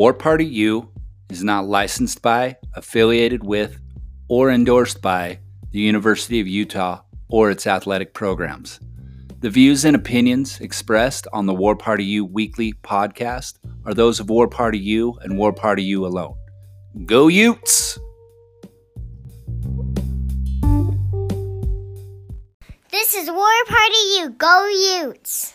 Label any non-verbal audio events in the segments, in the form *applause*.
War Party U is not licensed by, affiliated with, or endorsed by the University of Utah or its athletic programs. The views and opinions expressed on the War Party U weekly podcast are those of War Party U and War Party U alone. Go Utes! This is War Party U. Go Utes!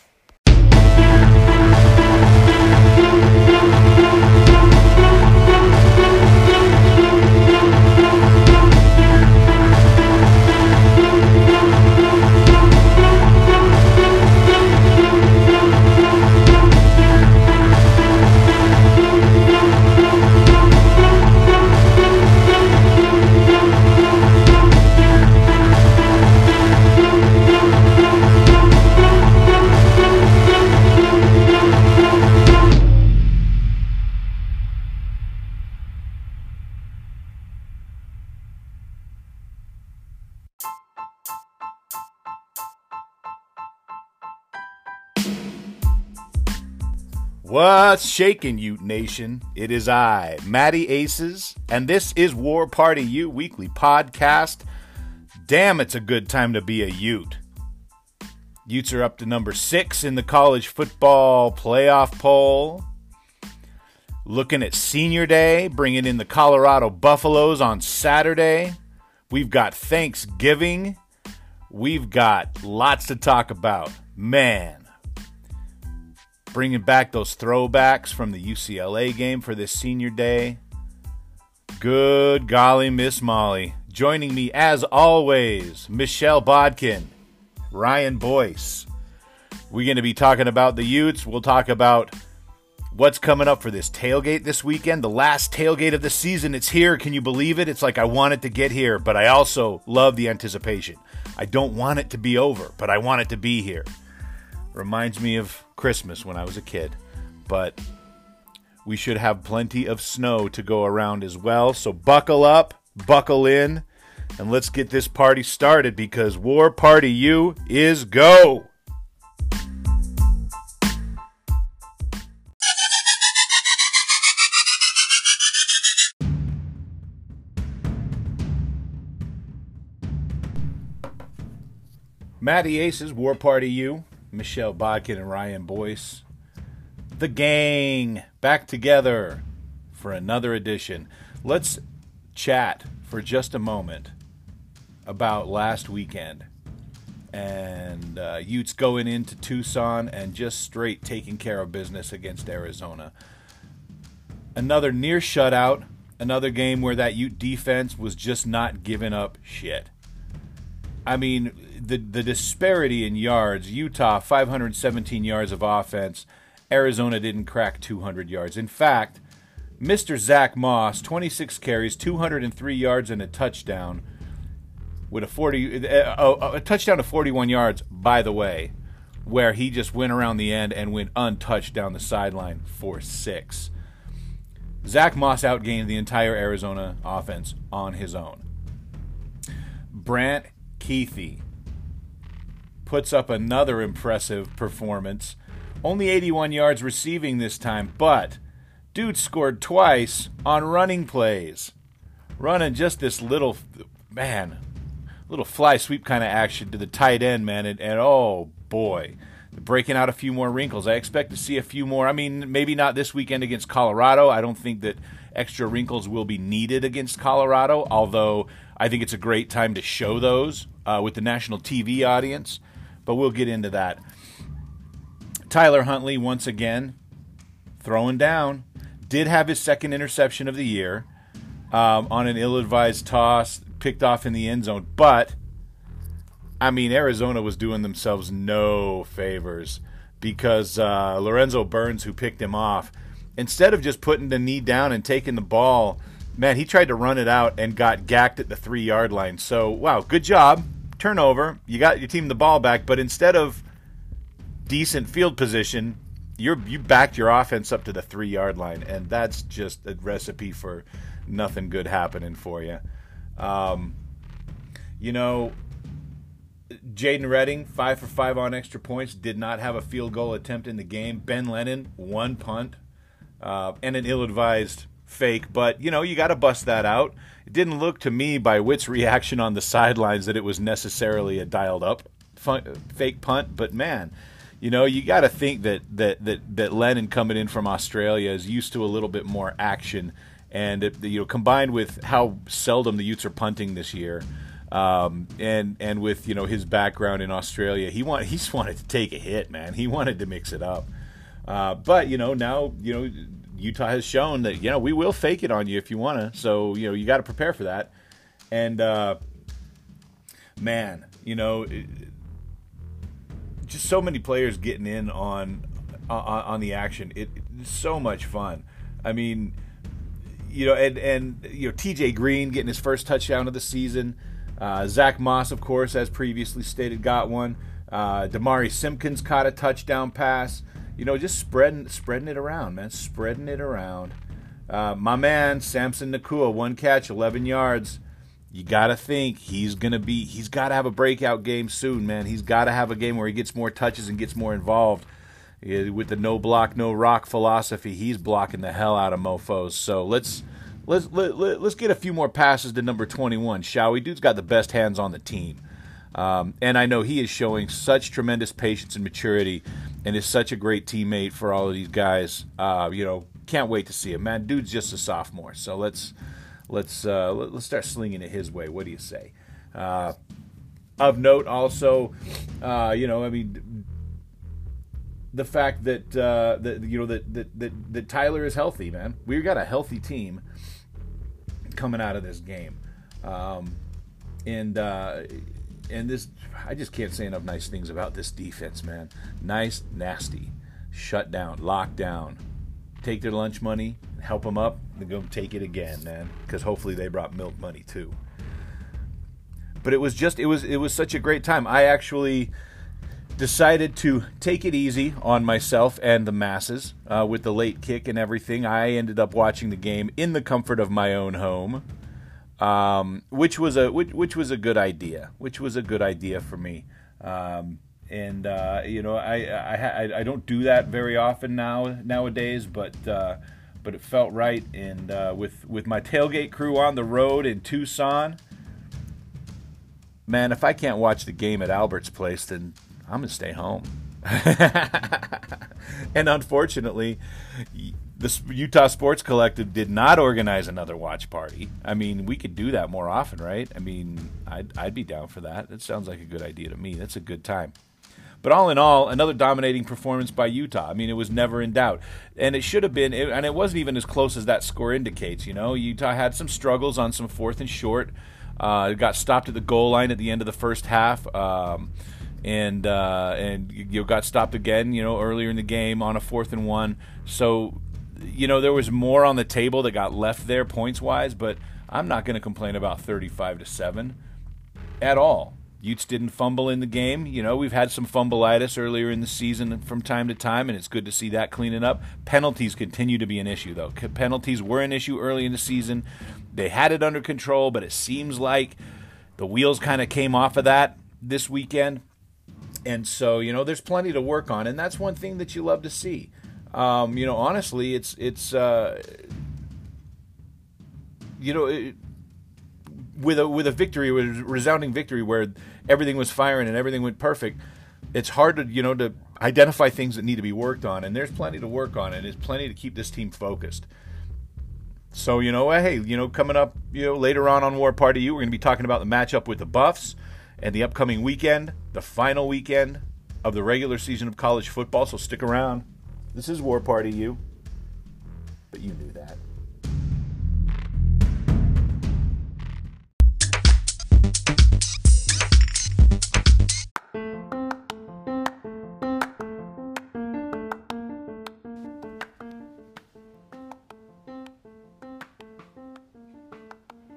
What's shaking, Ute Nation? It is I, Matty Aces, and this is War Party U Weekly Podcast. Damn, it's a good time to be a Ute. Utes are up to number six in the college football playoff poll. Looking at Senior Day, bringing in the Colorado Buffaloes on Saturday. We've got Thanksgiving. We've got lots to talk about. Man, bringing back those throwbacks from the UCLA game for this senior day. Good golly, Miss Molly. Joining me as always, Michelle Bodkin, Ryan Boyce. We're going to be talking about the Utes. We'll talk about what's coming up for this tailgate this weekend. The last tailgate of the season. It's here. Can you believe it? It's like I want it to get here, but I also love the anticipation. I don't want it to be over, but I want it to be here. Reminds me of Christmas when I was a kid. But we should have plenty of snow to go around as well. So buckle up, buckle in, and let's get this party started because War Party U is go! Matty Aces, War Party U. Michelle Bodkin and Ryan Boyce. The gang back together for another edition. Let's chat for just a moment about last weekend and uh, Utes going into Tucson and just straight taking care of business against Arizona. Another near shutout, another game where that Ute defense was just not giving up shit. I mean, the the disparity in yards. Utah 517 yards of offense. Arizona didn't crack 200 yards. In fact, Mr. Zach Moss, 26 carries, 203 yards, and a touchdown with a 40 a, a touchdown to 41 yards. By the way, where he just went around the end and went untouched down the sideline for six. Zach Moss outgained the entire Arizona offense on his own. Brant Kuithe puts up another impressive performance. Only 81 yards receiving this time, but dude scored twice on running plays. Running just this little, man, little fly sweep kind of action to the tight end, man. And, and oh boy, breaking out a few more wrinkles. I expect to see a few more. I mean, maybe not this weekend against Colorado. I don't think that extra wrinkles will be needed against Colorado, although I think it's a great time to show those uh, with the national TV audience, but we'll get into that. Tyler Huntley, once again, throwing down, did have his second interception of the year um, on an ill advised toss, picked off in the end zone. But, I mean, Arizona was doing themselves no favors because uh, Lorenzo Burns, who picked him off, instead of just putting the knee down and taking the ball, man, he tried to run it out and got gacked at the three yard line. So, wow, good job turnover, you got your team the ball back, but instead of decent field position, you're you backed your offense up to the three yard line, and that's just a recipe for nothing good happening for you. Um, you know, Jadon Redding, five for five on extra points, did not have a field goal attempt in the game. Ben Lennon, one punt, uh, and an ill-advised fake. But you know, you got to bust that out. It didn't look to me by Witt's reaction on the sidelines that it was necessarily a dialed-up fun- fake punt. But man, you know, you got to think that that that that Lennon coming in from Australia is used to a little bit more action, and it, you know, combined with how seldom the Utes are punting this year. Um, and and with you know his background in Australia, he want he just wanted to take a hit, man. He wanted to mix it up. Uh, but you know now you know Utah has shown that you know we will fake it on you if you want to. So you know you got to prepare for that. And uh, man, you know, just so many players getting in on on, on the action. It, it's so much fun. I mean, you know, and and you know T.J. Green getting his first touchdown of the season. Uh, Zach Moss, of course, as previously stated, got one. Uh, Damari Simpkins caught a touchdown pass. You know, just spreading spreading it around, man, spreading it around. Uh, my man Samson Nacua, one catch, 11 yards. You got to think he's to be, he's got to have a breakout game soon, man. He's got to have a game where he gets more touches and gets more involved. With the no block, no rock philosophy, he's blocking the hell out of mofos. So let's let's let, let, let's get a few more passes to number 21, shall we? Dude's got the best hands on the team. Um, and I know he is showing such tremendous patience and maturity and is such a great teammate for all of these guys. Uh, you know, can't wait to see him, man. Dude's just a sophomore. So let's let's uh, let's start slinging it his way. What do you say? Uh, of note, also, uh, you know, I mean, the fact that uh, that you know that, that that that Tyler is healthy, man. We've got a healthy team coming out of this game, um, and uh, and this I just can't say enough nice things about this defense, man. Nice, nasty, shut down, lock down, take their lunch money, help them up, and go take it again, man. Because hopefully they brought milk money too. But it was just it was it was such a great time. I actually decided to take it easy on myself and the masses uh, with the late kick and everything. I ended up watching the game in the comfort of my own home, um, which was a which, which, was a good idea. Which was a good idea for me. Um, and uh, you know, I, I I don't do that very often now nowadays, but uh, but it felt right. And uh, with with my tailgate crew on the road in Tucson, man, if I can't watch the game at Albert's place, then I'm gonna stay home. *laughs* and unfortunately, the Utah Sports Collective did not organize another watch party. I mean, we could do that more often, right? I mean, I'd, I'd be down for that. It sounds like a good idea to me. That's a good time. But all in all, another dominating performance by Utah. I mean, it was never in doubt, and it should have been, and it wasn't even as close as that score indicates. You know, Utah had some struggles on some fourth and short. Uh, got stopped at the goal line at the end of the first half. Um, and uh, and you got stopped again, you know, earlier in the game on a fourth and one. So, you know, there was more on the table that got left there points wise, but I'm not going to complain about 35 to seven at all. Utes didn't fumble in the game. You know, we've had some fumbleitis earlier in the season from time to time, and it's good to see that cleaning up. Penalties continue to be an issue, though. Penalties were an issue early in the season. They had it under control, but it seems like the wheels kind of came off of that this weekend. And so, you know, there's plenty to work on, and that's one thing that you love to see. Um, you know, honestly, it's it's uh, you know, it, with a with a victory, with a resounding victory where everything was firing and everything went perfect, it's hard to you know to identify things that need to be worked on, and there's plenty to work on, and there's plenty to keep this team focused. So you know, hey, you know, coming up, you know, later on on War Party U we're going to be talking about the matchup with the Buffs and the upcoming weekend, the final weekend of the regular season of college football. So stick around. This is War Party U, but you knew that.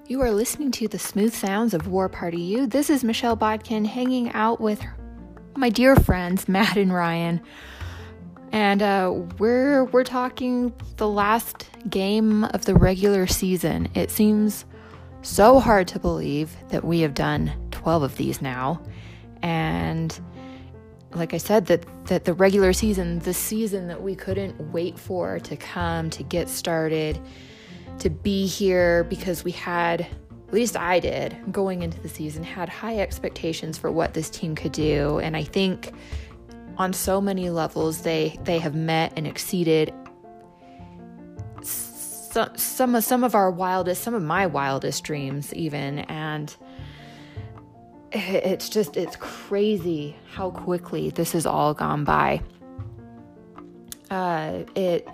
You are listening to the smooth sounds of War Party U. This is Michelle Bodkin hanging out with my dear friends Matt and Ryan, and uh, we're we're talking the last game of the regular season. It seems so hard to believe that we have done 12 of these now, and like I said, that, that the regular season, the season that we couldn't wait for to come, to get started, to be here because we had, at least I did, going into the season, had high expectations for what this team could do. And I think on so many levels, they, they have met and exceeded. Some, some of some of our wildest, some of my wildest dreams, even. And it's just it's crazy how quickly this has all gone by. Uh it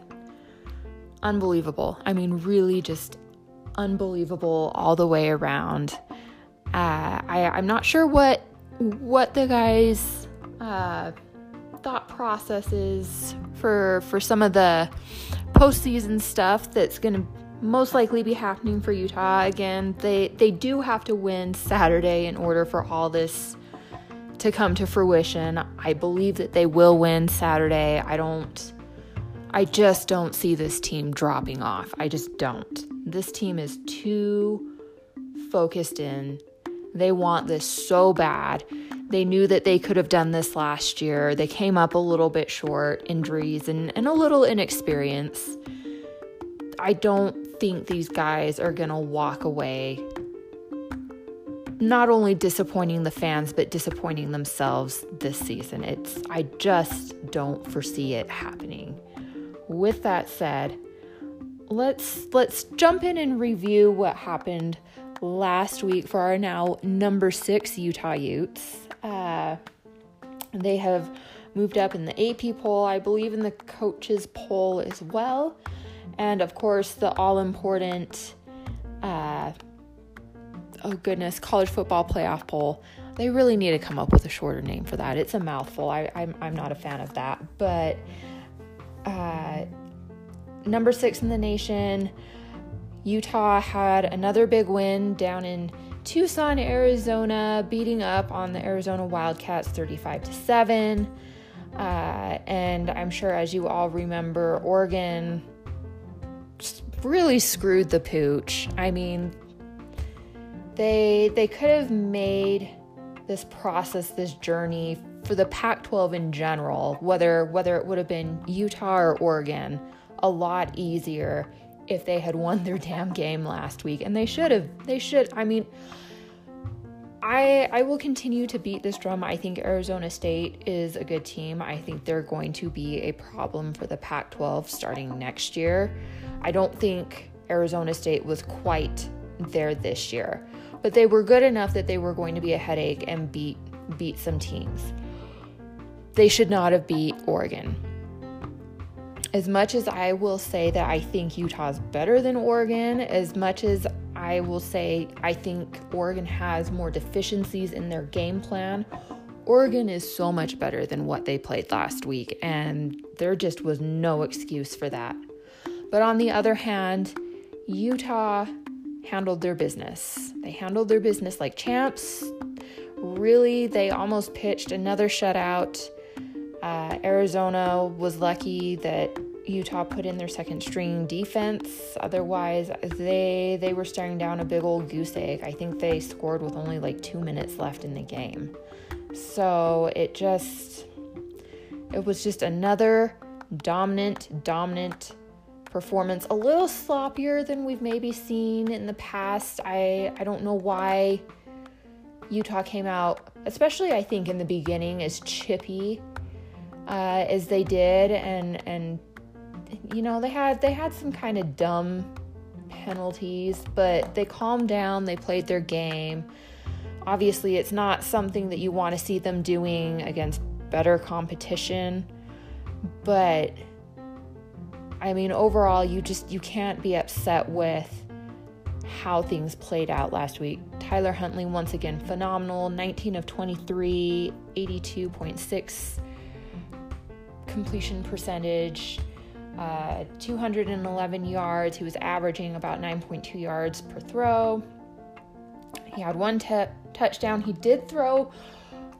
unbelievable. I mean really just unbelievable all the way around. Uh i i'm not sure what what the guys uh thought process is for for some of the postseason stuff that's gonna most likely be happening for Utah. Again, they they do have to win Saturday in order for all this to come to fruition. I believe that they will win Saturday. I don't I just don't see this team dropping off. I just don't. This team is too focused in. They want this so bad. They knew that they could have done this last year. They came up a little bit short, injuries and, and a little inexperience. I don't think these guys are going to walk away not only disappointing the fans but disappointing themselves this season. It's I just don't foresee it happening. With that said, let's let's jump in and review what happened last week for our now number 6 Utah Utes. Uh, they have moved up in the AP poll, I believe in the coaches poll as well. And of course the all important uh, oh goodness college football playoff poll. They really need to come up with a shorter name for that. It's a mouthful. I, I'm, I'm not a fan of that. But uh, number six in the nation utah had another big win down in tucson arizona beating up on the arizona wildcats 35 to 7 uh, and i'm sure as you all remember oregon really screwed the pooch. I mean, they they could have made this process, this journey for the Pac-12 in general, whether whether it would have been Utah or Oregon, a lot easier if they had won their damn game last week. And they should have. They should. I mean, I I will continue to beat this drum. I think Arizona State is a good team. I think they're going to be a problem for the Pac-12 starting next year. I don't think Arizona State was quite there this year, but they were good enough that they were going to be a headache and beat beat some teams. They should not have beat Oregon. As much as I will say that I think Utah's better than Oregon, as much as I will say I think Oregon has more deficiencies in their game plan, Oregon is so much better than what they played last week, and there just was no excuse for that. But on the other hand, Utah handled their business. They handled their business like champs. Really, they almost pitched another shutout. Uh, Arizona was lucky that Utah put in their second string defense. Otherwise, they they were staring down a big old goose egg. I think they scored with only like two minutes left in the game. So it just it was just another dominant, dominant performance, a little sloppier than we've maybe seen in the past. I I don't know why Utah came out, especially I think in the beginning, as chippy uh, as they did, and and you know they had they had some kind of dumb penalties, but they calmed down. They played their game. Obviously, it's not something that you want to see them doing against better competition, but I mean, overall, you just you can't be upset with how things played out last week. Tyler Huntley once again phenomenal, 19 of 23, 82.6 completion percentage, uh, 211 yards. He was averaging about 9.2 yards per throw. He had one t- touchdown. He did throw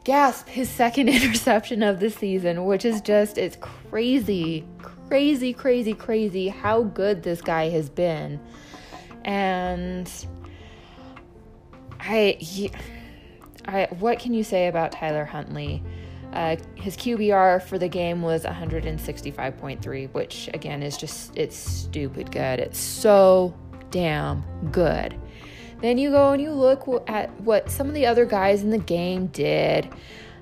gasp his second *laughs* interception of the season, which is just it's crazy, crazy, crazy, crazy how good this guy has been. And I, he, I, what can you say about Tyler Huntley? Uh, his QBR for the game was 165.3, which again is just, it's stupid good. It's so damn good. Then you go and you look at what some of the other guys in the game did.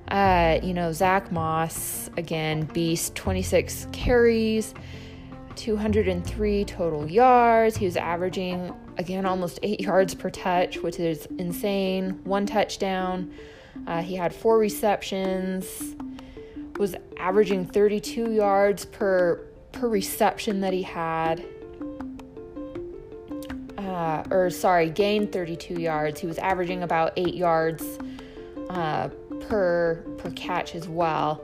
Uh, you know, Zach Moss, again, beast, 26 carries, 203 total yards. He was averaging, again, almost eight *laughs* yards per touch, which is insane. One touchdown. Uh, he had four receptions, was averaging 32 yards per per reception that he had. Uh, or sorry, gained 32 yards. He was averaging about eight yards uh, per per catch as well.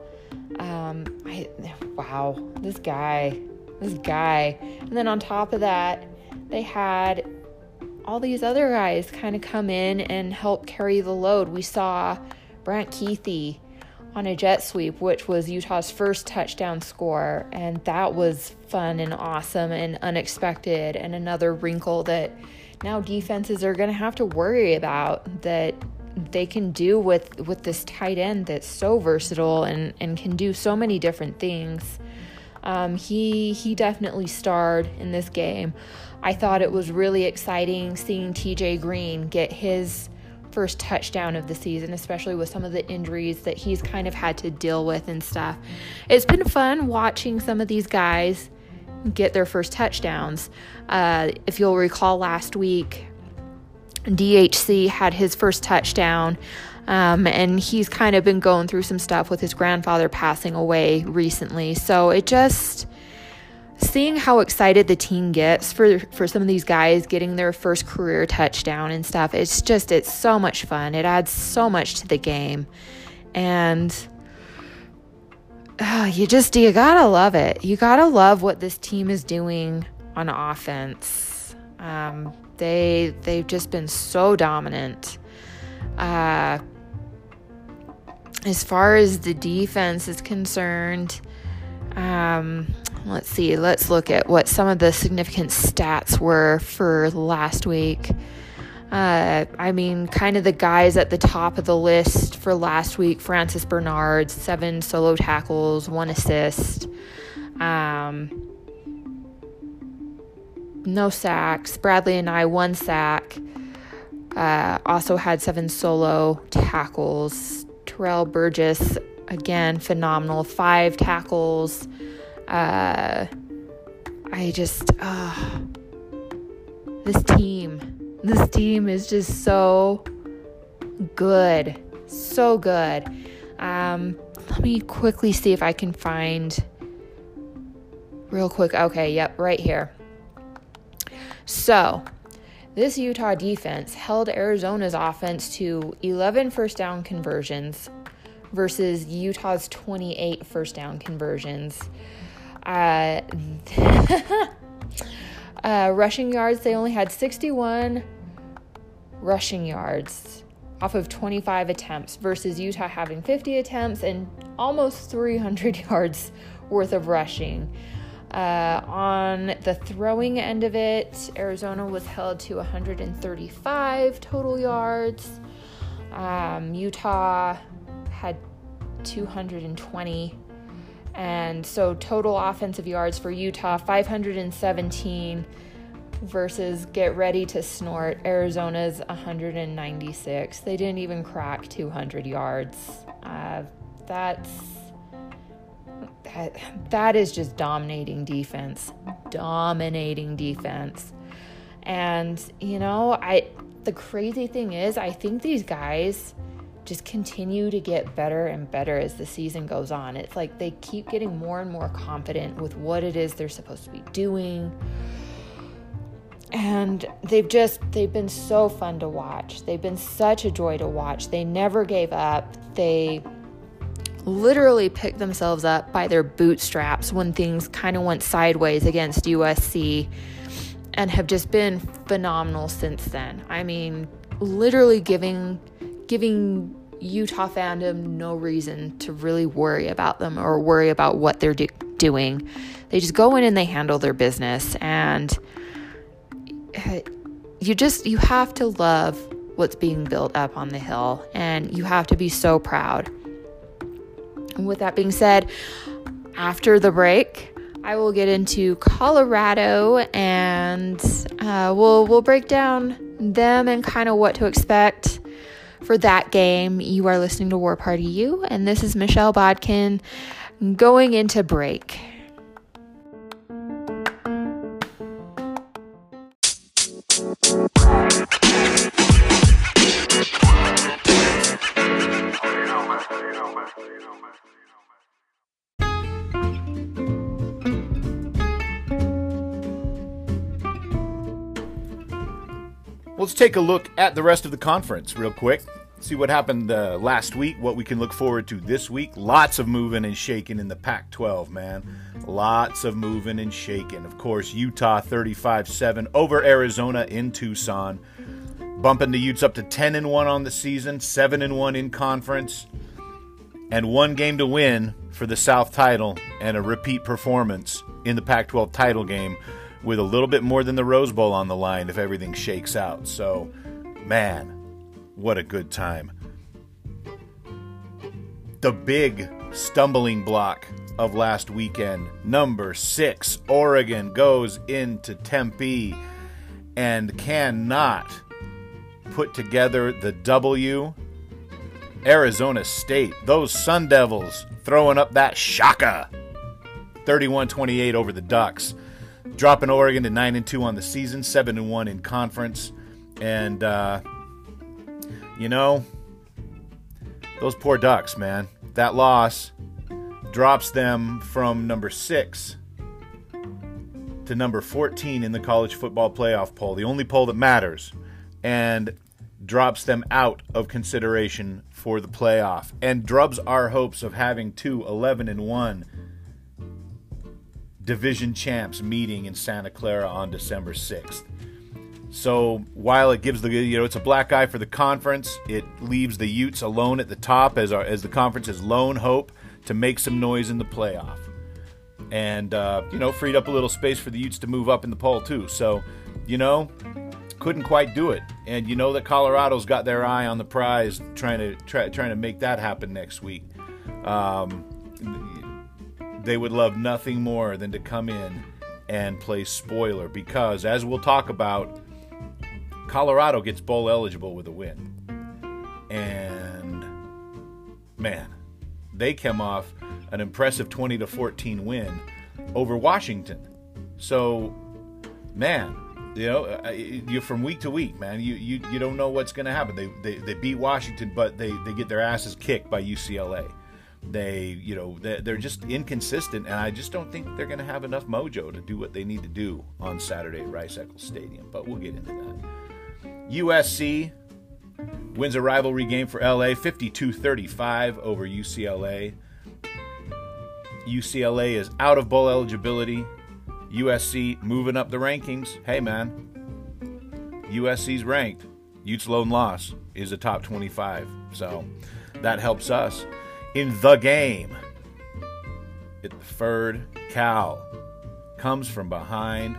Um, I, wow, this guy, this guy. And then on top of that, they had all these other guys kind of come in and help carry the load. We saw Brant Kuithe on a jet sweep, which was Utah's first touchdown score, and that was fun and awesome and unexpected, and another wrinkle that now defenses are going to have to worry about that they can do with with this tight end that's so versatile and and can do so many different things. Um, he he definitely starred in this game. I thought it was really exciting seeing TJ Green get his first touchdown of the season, especially with some of the injuries that he's kind of had to deal with and stuff. It's been fun watching some of these guys get their first touchdowns. Uh, if you'll recall last week, DHC had his first touchdown. Um, and he's kind of been going through some stuff with his grandfather passing away recently. So it just seeing how excited the team gets for for some of these guys getting their first career touchdown and stuff. It's just it's so much fun. It adds so much to the game, and uh, you just you gotta love it. You gotta love what this team is doing on offense. Um, they they've just been so dominant. Uh, as far as the defense is concerned, um, let's see. Let's look at what some of the significant stats were for last week. Uh, I mean, kind of the guys at the top of the list for last week Francis Bernard, seven solo tackles, one assist. Um, no sacks. Bradlee Anae, one sack. Uh, also had seven solo tackles. Terrell Burgess, again, phenomenal. Five tackles. Uh, I just, uh, this team, this team is just so good. So good. Um, let me quickly see if I can find real quick. Okay, yep, right here. So, this Utah defense held Arizona's offense to 11 first down conversions versus Utah's 28 first down conversions. Uh, *laughs* uh, rushing yards, they only had 61 rushing yards off of 25 attempts versus Utah having 50 attempts and almost 300 *laughs* yards worth of rushing. Uh, on the throwing end of it, Arizona was held to 135 total yards. Um, Utah had 220. And so total offensive yards for Utah 517 versus get ready to snort Arizona's 196. They didn't even crack 200 yards. Uh, that's that, that is just dominating defense. Dominating defense. And you know, I the crazy thing is I think these guys just continue to get better and better as the season goes on. It's like they keep getting more and more confident with what it is they're supposed to be doing. And they've just they've been so fun to watch. They've been such a joy to watch. They never gave up. They literally picked themselves up by their bootstraps when things kind of went sideways against USC and have just been phenomenal since then. I mean, literally giving giving Utah fandom no reason to really worry about them or worry about what they're do- doing. They just go in and they handle their business and *sighs* you just you have to love what's being built up on the hill and you have to be so proud with that being said, after the break, I will get into Colorado and uh, we'll we'll break down them and kind of what to expect for that game. You are listening to War Party U, and this is Michelle Bodkin going into break. Take a look at the rest of the conference real quick. See what happened uh, last week, what we can look forward to this week. Lots of moving and shaking in the Pac 12, man. Lots of moving and shaking. Of course, Utah 35 7 over Arizona in Tucson. Bumping the Utes up to 10 and 1 on the season, 7 and 1 in conference, and one game to win for the South title and a repeat performance in the Pac 12 title game with a little bit more than the Rose Bowl on the line if everything shakes out. So, man, what a good time. The big stumbling block of last weekend, number six, Oregon goes into Tempe and cannot put together the W. Arizona State, those Sun Devils throwing up that shaka. 31 28 over the Ducks dropping Oregon to nine and two on the season, seven and one in conference, and uh, you know those poor Ducks, man. That loss drops them from number six to number 14 in the college football playoff poll, the only poll that matters, and drops them out of consideration for the playoff and drubs our hopes of having two 11 and 1 division champs meeting in Santa Clara on December 6th. So while it gives the you know it's a black eye for the conference, it leaves the Utes alone at the top as our as the conference's lone hope to make some noise in the playoff, and uh, you know freed up a little space for the Utes to move up in the poll too. So you know couldn't quite do it, and you know that Colorado's got their eye on the prize, trying to try, trying to make that happen next week. Um, they would love nothing more than to come in and play spoiler because, as we'll talk about, Colorado gets bowl eligible with a win. And man, they come off an impressive 20 to 14 win over Washington. So, man, you know, uh, you from week to week, man. You you, you don't know what's going to happen. They, they they beat Washington, but they they get their asses kicked by UCLA. They, you know, they're just inconsistent, and I just don't think they're going to have enough mojo to do what they need to do on Saturday at Rice Eccles Stadium. But we'll get into that. USC wins a rivalry game for LA 52 35 over UCLA. UCLA is out of bowl eligibility. USC moving up the rankings. Hey, man, USC's ranked. Utes' lone loss is a top 25. So that helps us in the game. It third Cal comes from behind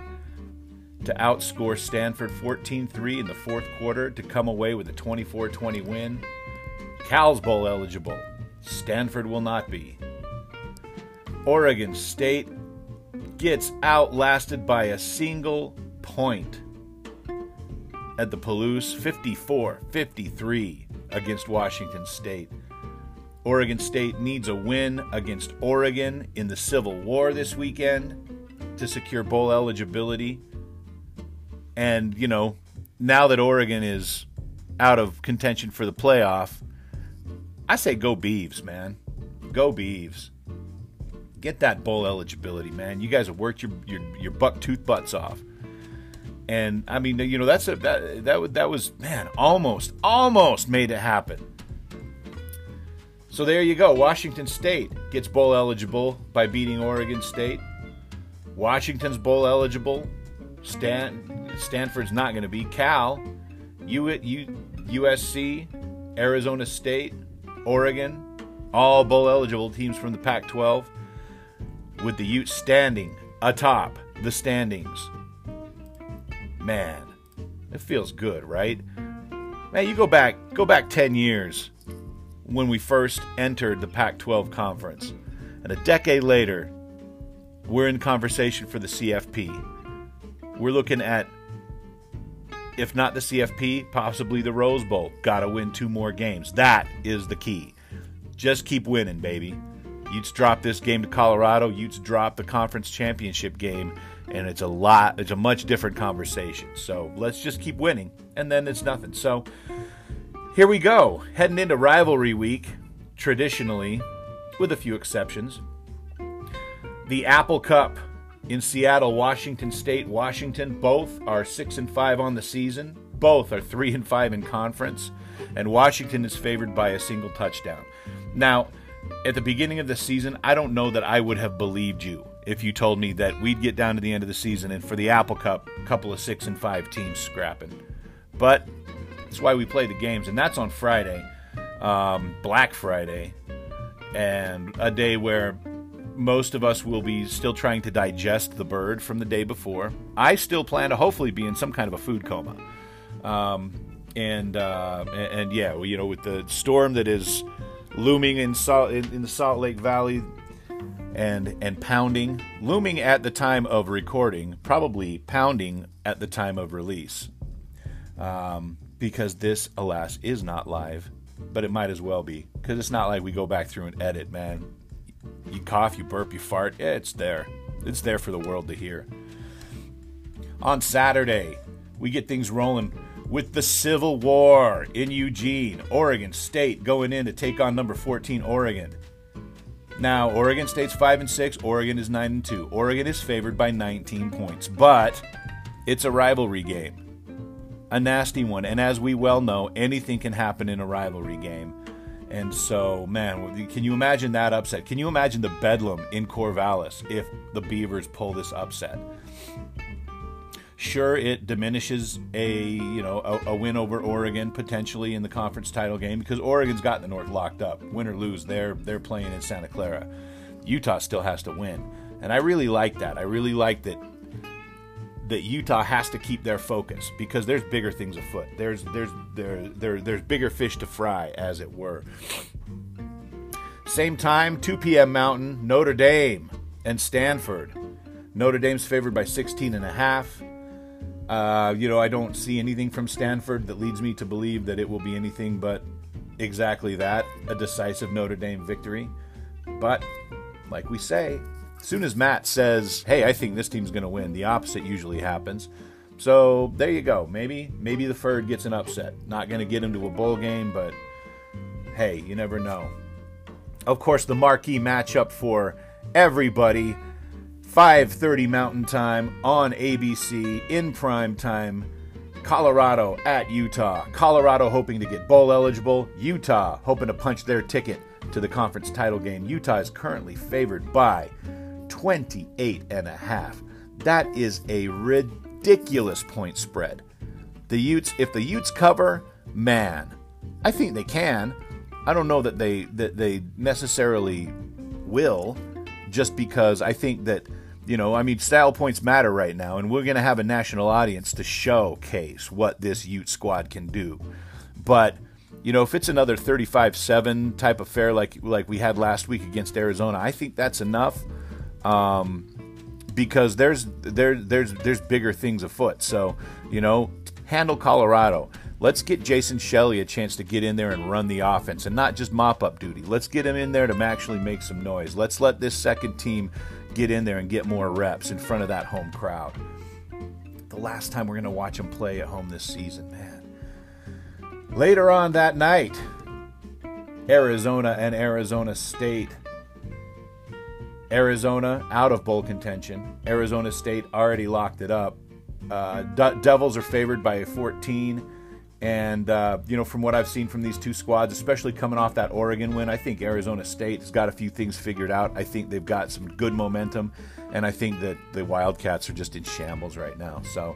to outscore Stanford 14 3 in the fourth quarter to come away with a 24 20 win. Cal's bowl eligible. Stanford will not be. Oregon State gets outlasted by a single point at the Palouse 54 53 against Washington State. Oregon State needs a win against Oregon in the Civil War this weekend to secure bowl eligibility. And, you know, now that Oregon is out of contention for the playoff, I say go Beavs, man. Go Beavs. Get that bowl eligibility, man. You guys have worked your your, your buck tooth butts off. And I mean, you know, that's a that that that was man, almost almost made it happen. So there you go. Washington State gets bowl eligible by beating Oregon State. Washington's bowl eligible. Stan, Stanford's not going to be. Cal, U, U, USC, Arizona State, Oregon, all bowl eligible teams from the Pac 12, with the Utes standing atop the standings. Man, it feels good, right? Man, you go back, go back 10 years when we first entered the Pac 12 conference. And a decade later, we're in conversation for the CFP. We're looking at, if not the CFP, possibly the Rose Bowl. Got to win two more games. That is the key. Just keep winning, baby. Utes drop this game to Colorado. Utes drop the conference championship game, and it's a lot. It's a much different conversation. So let's just keep winning, and then it's nothing. So here we go, heading into rivalry week. Traditionally, with a few exceptions, the Apple Cup in Seattle, Washington State, Washington. Both are six and five on the season. Both are three and five in conference, and Washington is favored by a single touchdown. Now, at the beginning of the season, I don't know that I would have believed you if you told me that we'd get down to the end of the season and for the Apple Cup, a couple of six and five teams scrapping. But that's why we play the games, and that's on Friday, um, Black Friday, and a day where most of us will be still trying to digest the bird from the day before. I still plan to hopefully be in some kind of a food coma. Um, and, uh, and, and yeah, you know, with the storm that is looming in, Salt, in, in the Salt Lake Valley and and pounding, looming at the time of recording, probably pounding at the time of release, um, because this, alas, is not live, but it might as well be, because it's not like we go back through and edit, man. You cough, you burp, you fart, yeah, it's there. It's there for the world to hear. On Saturday, we get things rolling with the Civil War in Eugene, Oregon State going in to take on number 14 Oregon. Now, Oregon State's 5 and 6, Oregon is 9 and 2. Oregon is favored by 19 points, but it's a rivalry game. A nasty one, and as we well know, anything can happen in a rivalry game. And so, man, can you imagine that upset? Can you imagine the bedlam in Corvallis if the Beavers pull this upset? Sure, it diminishes a you know a, a, win over Oregon potentially in the conference title game because Oregon's got the North locked up. Win or lose, they're they're playing in Santa Clara. Utah still has to win, and I really like that. I really like that that Utah has to keep their focus because there's bigger things afoot. There's there's there, there there's bigger fish to fry, as it were. Same time, 2 p.m. Mountain, Notre Dame and Stanford. Notre Dame's favored by 16 and a half. Uh, you know, I don't see anything from Stanford that leads me to believe that it will be anything but exactly that a decisive Notre Dame victory. But, like we say, as soon as Matt says, hey, I think this team's going to win, the opposite usually happens. So there you go. Maybe maybe the Furd gets an upset. Not going to get him to a bowl game, but hey, you never know. Of course, the marquee matchup for everybody 5:30 Mountain Time on ABC in prime time. Colorado at Utah. Colorado hoping to get bowl eligible. Utah hoping to punch their ticket to the conference title game. Utah is currently favored by 28 and a half. That is a ridiculous point spread. The Utes, if the Utes cover, man, I think they can. I don't know that they that they necessarily will, just because I think that you know, I mean, style points matter right now, and we're going to have a national audience to showcase what this Ute squad can do. But you know, if it's another 35-7 type affair like like we had last week against Arizona, I think that's enough. Um, because there's there there's there's bigger things afoot. So you know, handle Colorado. Let's get Jason Shelley a chance to get in there and run the offense, and not just mop up duty. Let's get him in there to actually make some noise. Let's let this second team get in there and get more reps in front of that home crowd. The last time we're going to watch them play at home this season, man. Later on that night, Arizona and Arizona State. Arizona out of bowl contention. Arizona State already locked it up. Uh, De- Devils are favored by 14. And, uh, you know, from what I've seen from these two squads, especially coming off that Oregon win, I think Arizona State has got a few things figured out. I think they've got some good momentum. And I think that the Wildcats are just in shambles right now. So,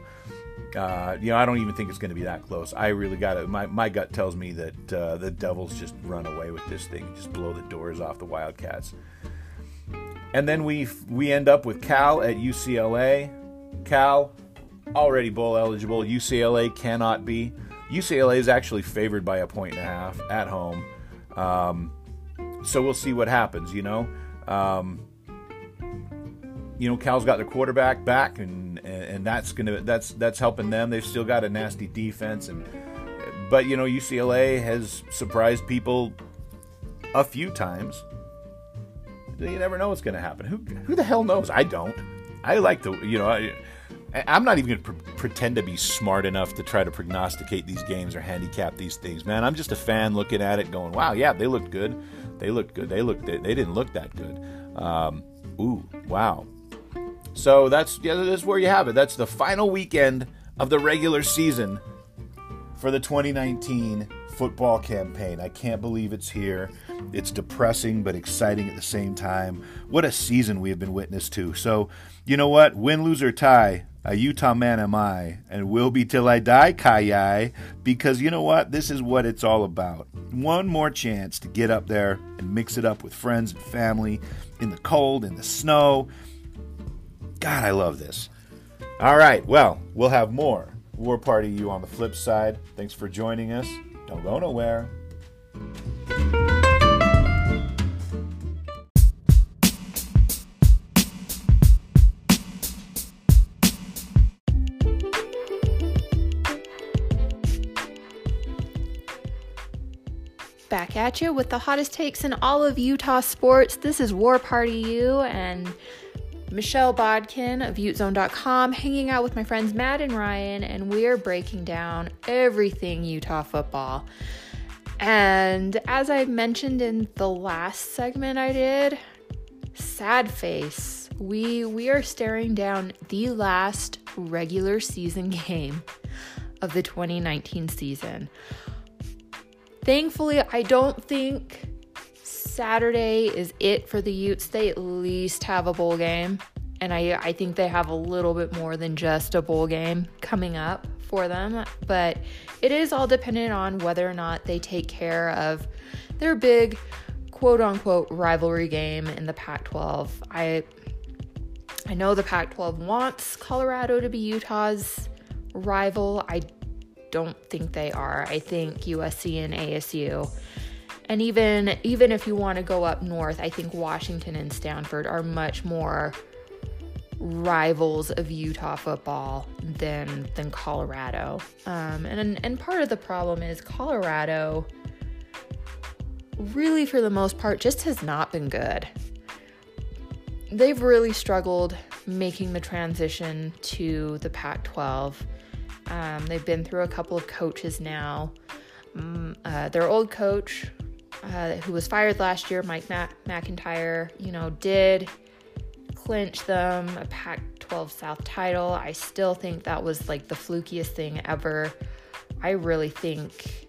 uh, you know, I don't even think it's going to be that close. I really got it. My, my gut tells me that uh, the Devils just run away with this thing, just blow the doors off the Wildcats. And then we we end up with Cal at UCLA. Cal already bowl eligible. UCLA cannot be. UCLA is actually favored by a point and a half at home. Um, so we'll see what happens. You know, um, you know, Cal's got their quarterback back, and and that's gonna that's that's helping them. They've still got a nasty defense, and but you know, UCLA has surprised people a few times. You never know what's going to happen. Who who the hell knows? I don't. I like the you know. I, I'm not even going to pre- pretend to be smart enough to try to prognosticate these games or handicap these things, man. I'm just a fan looking at it, going, "Wow, yeah, they looked good. They looked good. They looked. They, they didn't look that good. Um, ooh, wow. So that's yeah, that's where you have it. That's the final weekend of the regular season for the 2019 football campaign. I can't believe it's here. It's depressing but exciting at the same time. What a season we have been witness to. So, you know what? Win, lose, or tie, a Utah man am I, and will be till I die, Kai because you know what? This is what it's all about. One more chance to get up there and mix it up with friends and family in the cold, in the snow. God, I love this. All right, well, we'll have more War Party U on the flip side. Thanks for joining us. Don't go nowhere. Back at you with the hottest takes in all of Utah sports. This is War Party U and Michelle Bodkin of UteZone.com, hanging out with my friends Matt and Ryan, and we're breaking down everything Utah football. And as I mentioned in the last segment I did, sad face. We we are staring down the last regular season game of the 2019 season. Thankfully, I don't think Saturday is it for the Utes. They at least have a bowl game. And I, I think they have a little bit more than just a bowl game coming up for them. But it is all dependent on whether or not they take care of their big quote unquote rivalry game in the Pac 12. I I know the Pac 12 wants Colorado to be Utah's rival. I don't think they are. I think USC and ASU and even even if you want to go up north, I think Washington and Stanford are much more rivals of Utah football than than Colorado. Um, and and part of the problem is Colorado really for the most part just has not been good. They've really struggled making the transition to the Pac-12. Um, they've been through a couple of coaches now. Um, uh, their old coach, uh, who was fired last year, Mike Mac- MacIntyre, you know, did clinch them a Pac 12 South title. I still think that was like the flukiest thing ever. I really think,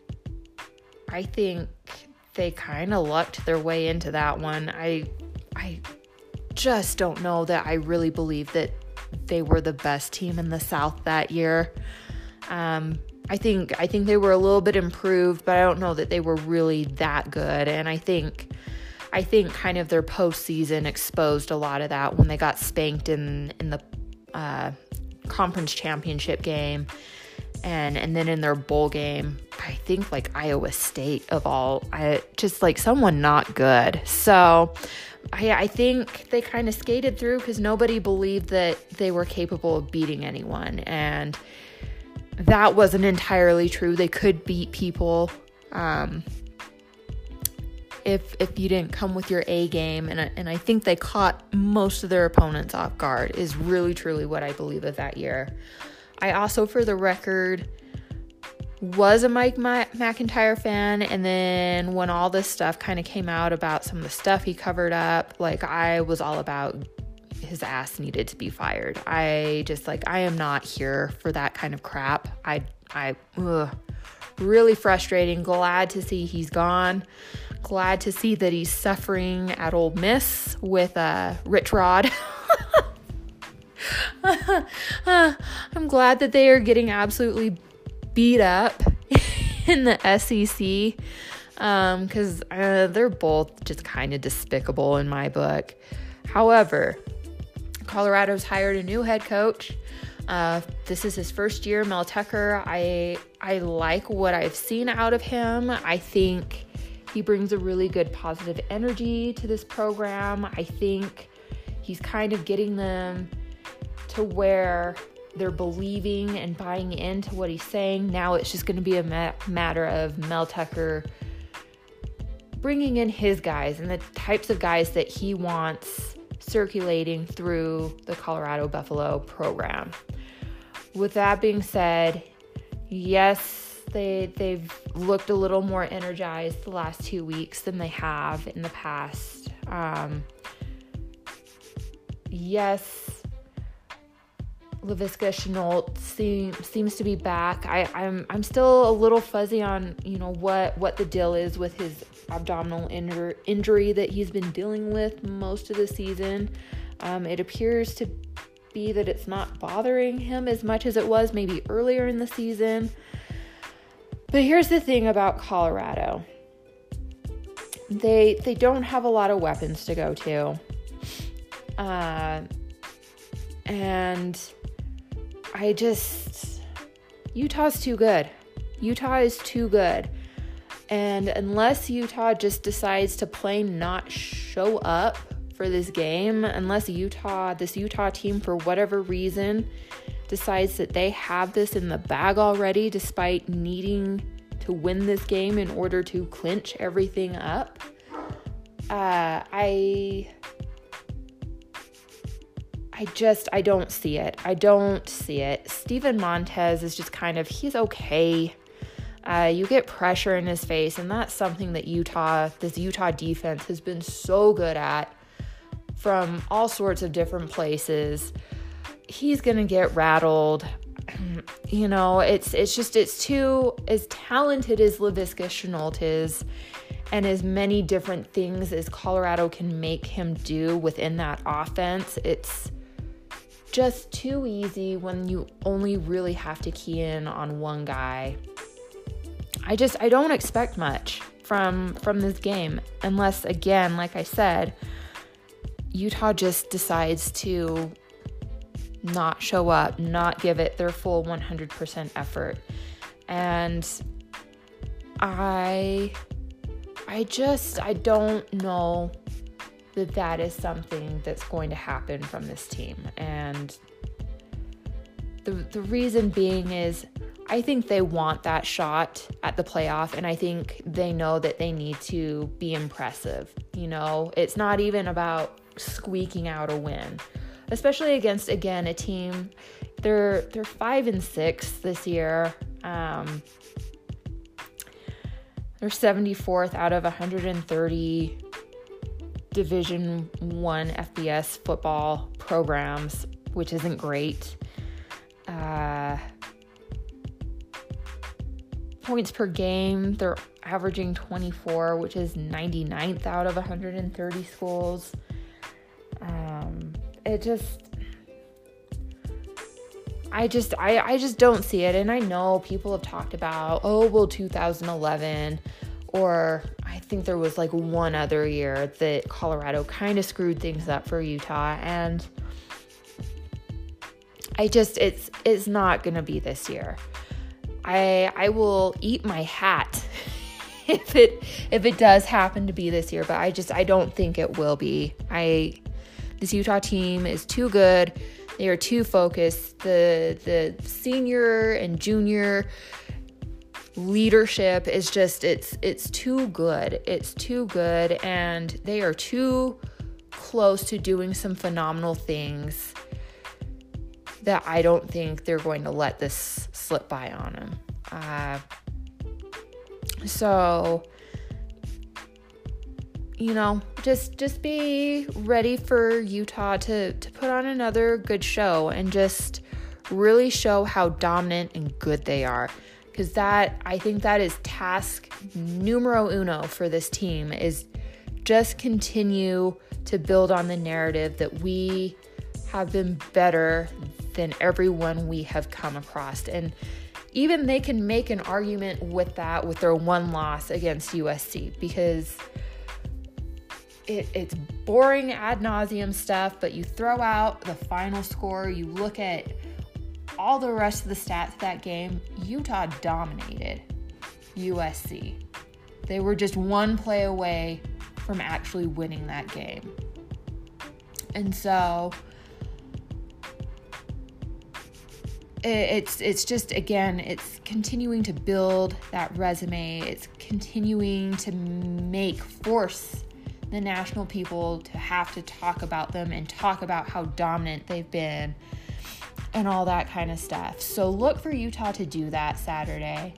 I think they kind of lucked their way into that one. I, I just don't know that I really believe that they were the best team in the South that year. Um, I think I think they were a little bit improved, but I don't know that they were really that good. And I think I think kind of their postseason exposed a lot of that when they got spanked in in the uh, conference championship game, and and then in their bowl game, I think like Iowa State of all, I just like someone not good. So. I, I think they kind of skated through because nobody believed that they were capable of beating anyone. And that wasn't entirely true. They could beat people um, if if you didn't come with your A game, and and I think they caught most of their opponents off guard. Is really truly what I believe of that year. I also, for the record, was a Mike MacIntyre fan, and then when all this stuff kind of came out about some of the stuff he covered up, like I was all about his ass needed to be fired. I just like I am not here for that kind of crap. I I ugh, really frustrating. Glad to see he's gone. Glad to see that he's suffering at Ole Miss with a uh, Rich Rod. *laughs* I'm glad that they are getting absolutely beat up *laughs* in the SEC because um, uh, they're both just kind of despicable in my book. However, Colorado's hired a new head coach. Uh, this is his first year, Mel Tucker. I I like what I've seen out of him. I think He brings a really good positive energy to this program. I think he's kind of getting them to where they're believing and buying into what he's saying. Now it's just going to be a ma- matter of Mel Tucker bringing in his guys and the types of guys that he wants circulating through the Colorado Buffalo program. With that being said, yes, they they've looked a little more energized the last two weeks than they have in the past. Um, yes, Laviska Shenault seem, seems to be back. I, I'm I'm still a little fuzzy on you know what what the deal is with his abdominal injur- injury that he's been dealing with most of the season. Um, it appears to be that it's not bothering him as much as it was maybe earlier in the season. But here's the thing about Colorado. They they don't have a lot of weapons to go to. Uh, and I just Utah's too good. Utah is too good. And unless Utah just decides to plain not show up for this game, unless Utah, this Utah team, for whatever reason, decides that they have this in the bag already, despite needing to win this game in order to clinch everything up, uh, I. I just I don't see it. I don't see it. Steven Montez is just kind of he's okay. Uh, you get pressure in his face, and that's something that Utah, this Utah defense, has been so good at from all sorts of different places. He's gonna get rattled. *clears throat* you know, it's it's just it's too as talented as Laviska Shenault is, and as many different things as Colorado can make him do within that offense. It's just too easy when you only really have to key in on one guy I just I don't expect much from from this game unless again, like I said, Utah just decides to not show up, not give it their full 100% effort. And I I just I don't know that that is something that's going to happen from this team. And the the reason being is I think they want that shot at the playoff, and I think they know that they need to be impressive. You know, it's not even about squeaking out a win, especially against again a team. They're they're five and six this year. Um, they're 74th out of 130 Division One FBS football programs, which isn't great. Uh, points per game, they're averaging 24, which is 99th out of 130 schools. Um, it just, I just, I, I just don't see it. And I know people have talked about, oh, well, 2011, or I think there was like one other year that Colorado kind of screwed things up for Utah. And I just, it's, it's not going to be this year. I I will eat my hat *laughs* if it if it does happen to be this year, but I just I don't think it will be. I this Utah team is too good. They are too focused. The the senior and junior leadership is just it's it's too good. It's too good and they are too close to doing some phenomenal things that I don't think they're going to let this slip by on them. Uh, so you know, just just be ready for Utah to to put on another good show and just really show how dominant and good they are. Cuz that I think that is task numero uno for this team is just continue to build on the narrative that we have been better than everyone we have come across. And even they can make an argument with that with their one loss against USC because it, it's boring ad nauseum stuff, but you throw out the final score, you look at all the rest of the stats that game, Utah dominated USC. They were just one play away from actually winning that game. And so it's it's just again it's continuing to build that resume it's continuing to make force the national people to have to talk about them and talk about how dominant they've been and all that kind of stuff so look for utah to do that saturday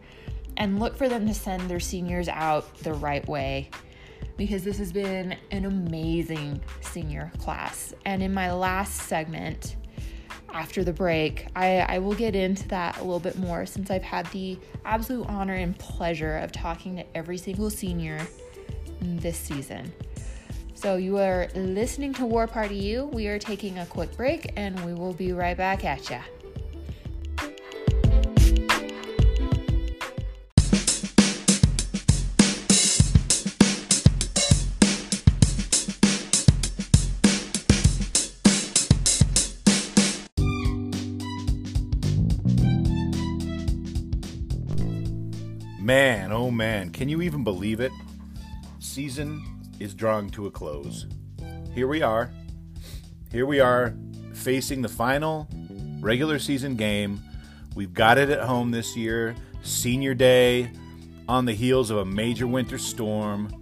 and look for them to send their seniors out the right way because this has been an amazing senior class and in my last segment after the break. I, I will get into that a little bit more since I've had the absolute honor and pleasure of talking to every single senior this season. So, you are listening to War Party U. We are taking a quick break and we will be right back at ya. Man, oh man, can you even believe it? Season is drawing to a close. Here we are. Here we are facing the final regular season game. We've got it at home this year. Senior day on the heels of a major winter storm.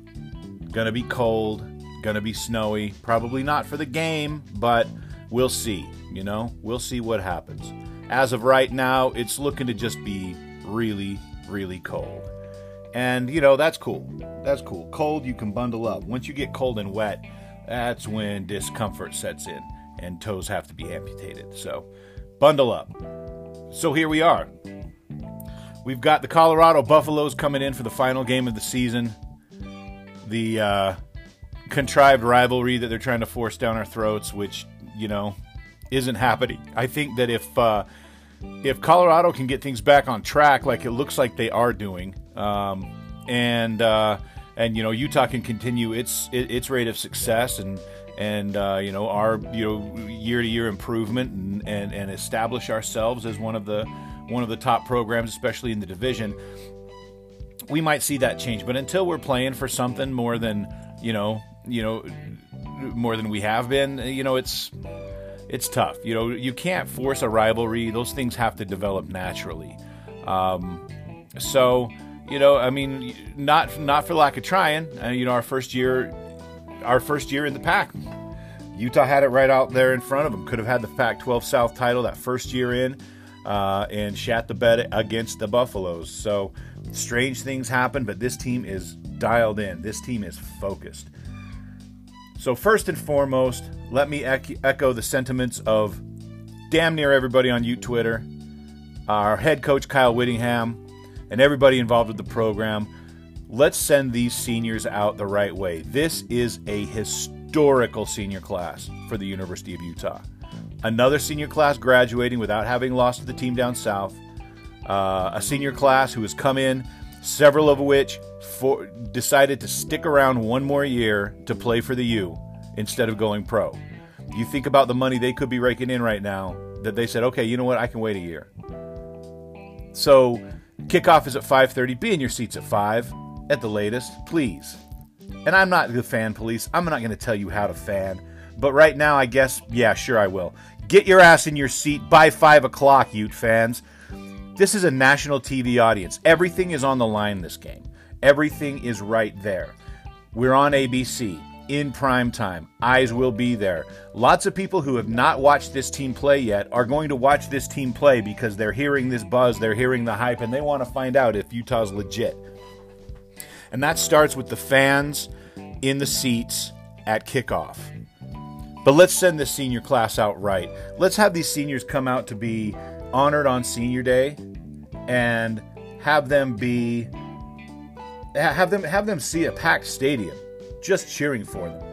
Gonna be cold, gonna be snowy. Probably not for the game, but we'll see. You know, we'll see what happens. As of right now, it's looking to just be really, really cold. And, you know, that's cool. That's cool. Cold, you can bundle up. Once you get cold and wet, that's when discomfort sets in and toes have to be amputated. So, bundle up. So, here we are. We've got the Colorado Buffaloes coming in for the final game of the season. The uh, contrived rivalry that they're trying to force down our throats, which, you know, isn't happening. I think that if. Uh, if Colorado can get things back on track, like it looks like they are doing, um, and uh, and you know Utah can continue its its rate of success and and uh, you know our you know year to year improvement and, and and establish ourselves as one of the one of the top programs, especially in the division. We might see that change, but until we're playing for something more than you know you know more than we have been, you know it's it's tough. You know, you can't force a rivalry. Those things have to develop naturally. Um, so, you know, I mean, not not for lack of trying. Uh, you know, our first year, our first year in the Pac, Utah had it right out there in front of them. Could have had the Pac-12 South title that first year in, uh, and shat the bed against the Buffaloes. So, strange things happen, but this team is dialed in. This team is focused. So, first and foremost, let me echo the sentiments of damn near everybody on Ute Twitter, our head coach Kyle Whittingham, and everybody involved with the program. Let's send these seniors out the right way. This is a historical senior class for the University of Utah. Another senior class graduating without having lost to the team down south. Uh, a senior class who has come in, several of which for, decided to stick around one more year to play for the U instead of going pro. You think about the money they could be raking in right now that they said, okay, you know what, I can wait a year. So kickoff is at 5:30. Be in your seats at five at the latest, please. And I'm not the fan police. I'm not going to tell you how to fan. But right now, I guess, yeah, sure, I will. Get your ass in your seat by 5 o'clock, Ute fans. This is a national TV audience. Everything is on the line this game. Everything is right there. We're on ABC in prime time. Eyes will be there. Lots of people who have not watched this team play yet are going to watch this team play because they're hearing this buzz, they're hearing the hype, and they want to find out if Utah's legit. And that starts with the fans in the seats at kickoff. But let's send this senior class out right. Let's have these seniors come out to be honored on senior day and have them be have them have them see a packed stadium just cheering for them.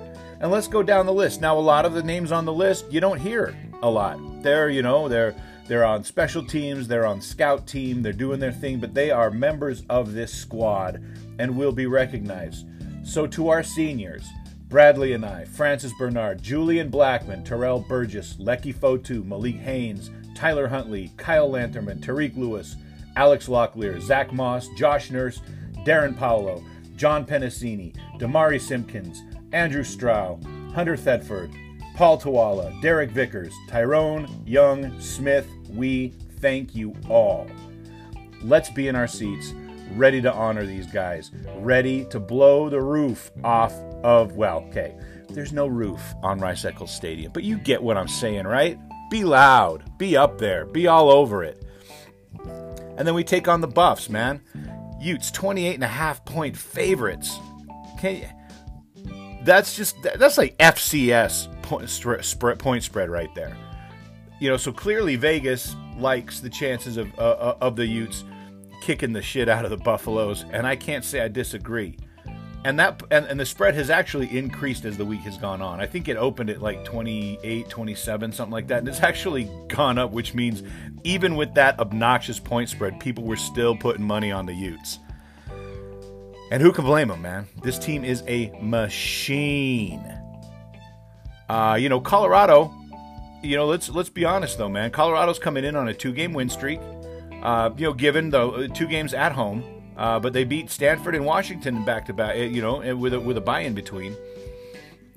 And let's go down the list. Now a lot of the names on the list you don't hear a lot. They're, you know, they're they're on special teams, they're on scout team, they're doing their thing, but they are members of this squad and will be recognized. So to our seniors, Bradlee Anae, Francis Bernard, Julian Blackman, Terrell Burgess, Leki Fotu, Malik Haynes, Tyler Huntley, Kyle Lanterman, Tariq Lewis, Alex Locklear, Zack Moss, Josh Nurse, Darrin Paulo, John Penisini, Demari Simpkins, Andrew Stroud, Hunter Thetford, Paul Tawala, Derek Vickers, Tyrone, Young, Smith, we thank you all. Let's be in our seats, ready to honor these guys, ready to blow the roof off of, well, okay, there's no roof on Rice Eccles Stadium, but you get what I'm saying, right? Be loud, be up there, be all over it. And then we take on the Buffs, man. Utes, 28 and a half point favorites. Okay, that's just that's like FCS point spread, point spread right there. You know, so clearly Vegas likes the chances of uh, uh, of the Utes kicking the shit out of the Buffaloes, and I can't say I disagree. And that and, and the spread has actually increased as the week has gone on. I think it opened at like 28, 27, something like that, and it's actually gone up, which means even with that obnoxious point spread, people were still putting money on the Utes. And who can blame them, man? This team is a machine. Uh, you know, Colorado. You know, let's let's be honest though, man. Colorado's coming in on a two-game win streak. Uh, you know, given the uh, two games at home, uh, but they beat Stanford and Washington back to back. You know, with a, with a bye in between.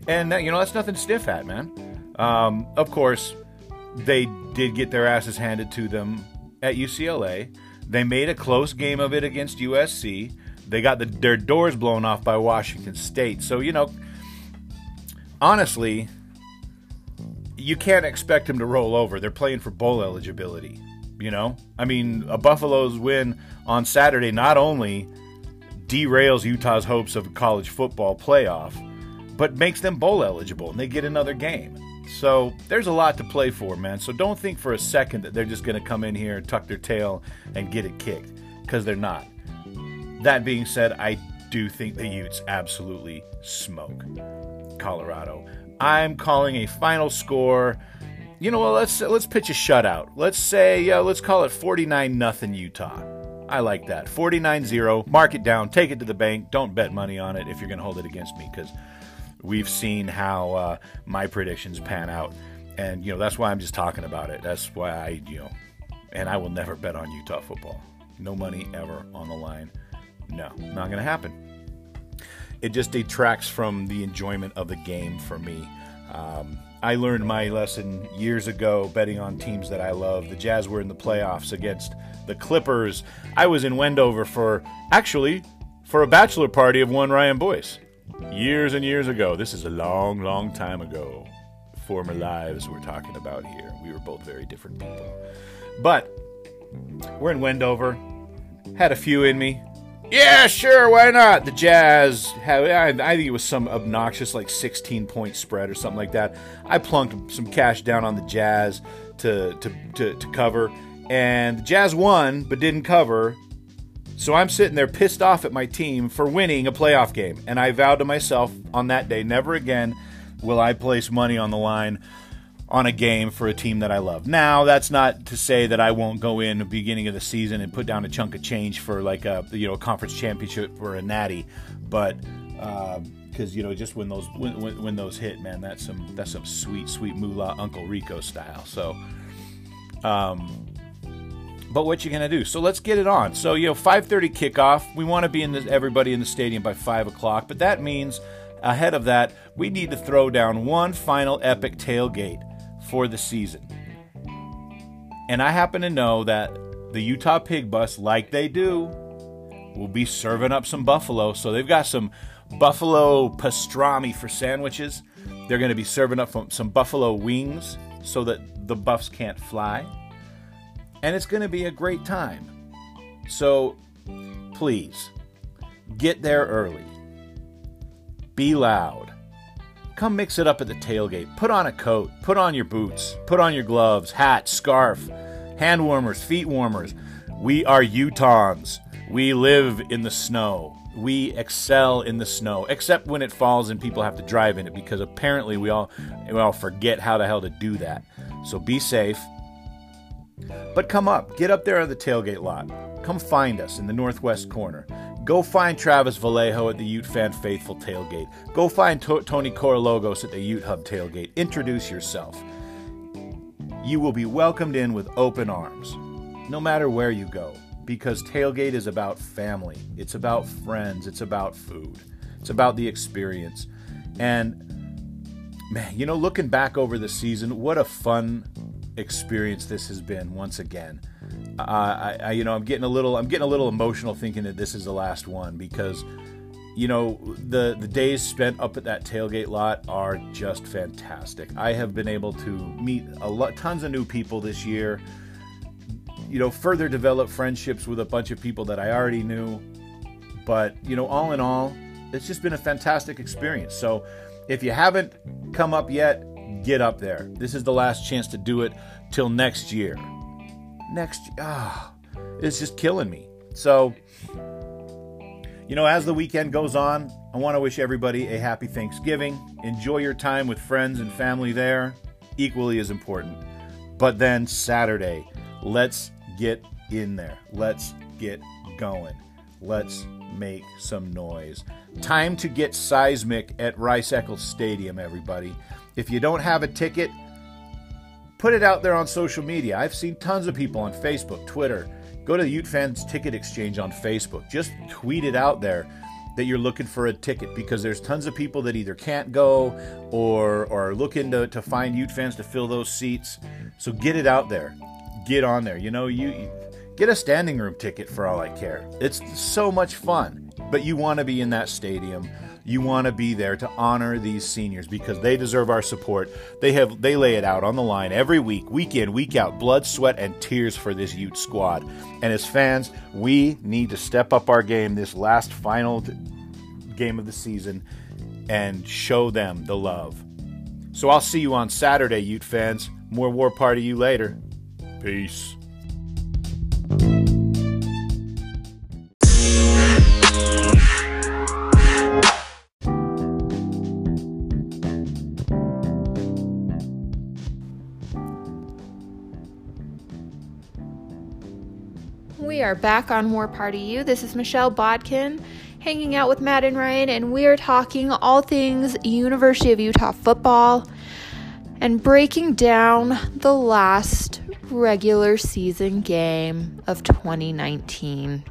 And you know that's nothing to sniff at, man. Um, of course, they did get their asses handed to them at UCLA. They made a close game of it against USC. They got the, their doors blown off by Washington State. So, you know, honestly, you can't expect them to roll over. They're playing for bowl eligibility. You know, I mean, a Buffalo's win on Saturday not only derails Utah's hopes of a college football playoff, but makes them bowl eligible and they get another game. So there's a lot to play for, man. So don't think for a second that they're just going to come in here, tuck their tail, and get it kicked, because they're not. That being said, I do think the Utes absolutely smoke Colorado. I'm calling a final score. You know what? Let's let's pitch a shutout. Let's say, yeah, let's call it 49 nothing Utah. I like that. 49-0. Mark it down. Take it to the bank. Don't bet money on it if you're going to hold it against me because we've seen how uh, my predictions pan out, and you know that's why I'm just talking about it. That's why I, you know, and I will never bet on Utah football. No money ever on the line. No, not going to happen. It just detracts from the enjoyment of the game for me. Um, I learned my lesson years ago betting on teams that I love. The Jazz were in the playoffs against the Clippers. I was in Wendover for actually for a bachelor party of one Ryan Boyce. Years and years ago. This is a long, long time ago. Former lives we're talking about here. We were both very different people. But we're in Wendover. Had a few in me. Yeah, sure, why not? The Jazz I think it was some obnoxious like 16 point spread or something like that. I plunked some cash down on the Jazz to to to, to cover, and the Jazz won but didn't cover. So I'm sitting there pissed off at my team for winning a playoff game, and I vowed to myself on that day, never again will I place money on the line on a game for a team that I love. Now, that's not to say that I won't go in the beginning of the season and put down a chunk of change for like a you know a conference championship or a natty, but because um, you know just when those when, when, when, those hit, man, that's some that's some sweet sweet moolah Uncle Rico style. So, um, but what you gonna do? So let's get it on. So you know, 5:30 kickoff. We want to be in the, everybody in the stadium by five o'clock, but that means ahead of that, we need to throw down one final epic tailgate for the season. And I happen to know that the Utah Pig Bus, like they do, will be serving up some buffalo. So they've got some buffalo pastrami for sandwiches. They're going to be serving up some buffalo wings so that the buffs can't fly. And it's going to be a great time. So please get there early. Be loud. Come mix it up at the tailgate. Put on a coat, put on your boots, put on your gloves, hat, scarf, hand warmers, feet warmers. We are Utahns. We live in the snow. We excel in the snow, except when it falls and people have to drive in it because apparently we all we all forget how the hell to do that. So be safe. But come up, get up there on the tailgate lot. Come find us in the northwest corner. Go find Travis Vallejo at the Ute Fan Faithful tailgate. Go find to- Tony Corologos at the Ute Hub tailgate. Introduce yourself. You will be welcomed in with open arms. No matter where you go, because tailgate is about family, it's about friends, it's about food, it's about the experience. And man, you know, looking back over the season, what a fun experience this has been once again. Uh, I, I, you know, I'm getting a little, I'm getting a little emotional thinking that this is the last one because, you know, the the days spent up at that tailgate lot are just fantastic. I have been able to meet a lot, tons of new people this year. You know, further develop friendships with a bunch of people that I already knew. But you know, all in all, it's just been a fantastic experience. So, if you haven't come up yet, get up there. This is the last chance to do it till next year. Next, ah, oh, it's just killing me. So, you know, as the weekend goes on, I want to wish everybody a happy Thanksgiving. Enjoy your time with friends and family there, equally as important. But then Saturday, let's get in there. Let's get going. Let's make some noise. Time to get seismic at Rice Eccles Stadium, everybody. If you don't have a ticket, put it out there on social media. I've seen tons of people on Facebook, Twitter. Go to the Ute Fans Ticket Exchange on Facebook. Just tweet it out there that you're looking for a ticket because there's tons of people that either can't go or, or are looking to, to find Ute fans to fill those seats. So get it out there. Get on there. You know, you, you get a standing room ticket for all I care. It's so much fun. But you want to be in that stadium you want to be there to honor these seniors because they deserve our support. They have they lay it out on the line every week, week in, week out, blood, sweat, and tears for this Ute squad. And as fans, we need to step up our game this last final game of the season and show them the love. So I'll see you on Saturday, Ute fans. More War Party U later. Peace. Are back on War Party U. This is Michelle Bodkin hanging out with Matt and Ryan, and we are talking all things University of Utah football and breaking down the last regular season game of 2019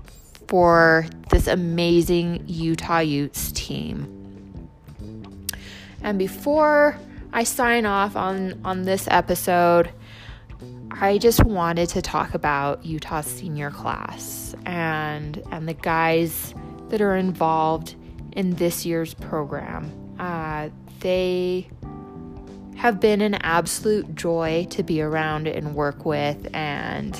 for this amazing Utah Utes team. And before I sign off on, on this episode, I just wanted to talk about Utah's senior class and and the guys that are involved in this year's program. Uh, they have been an absolute joy to be around and work with, and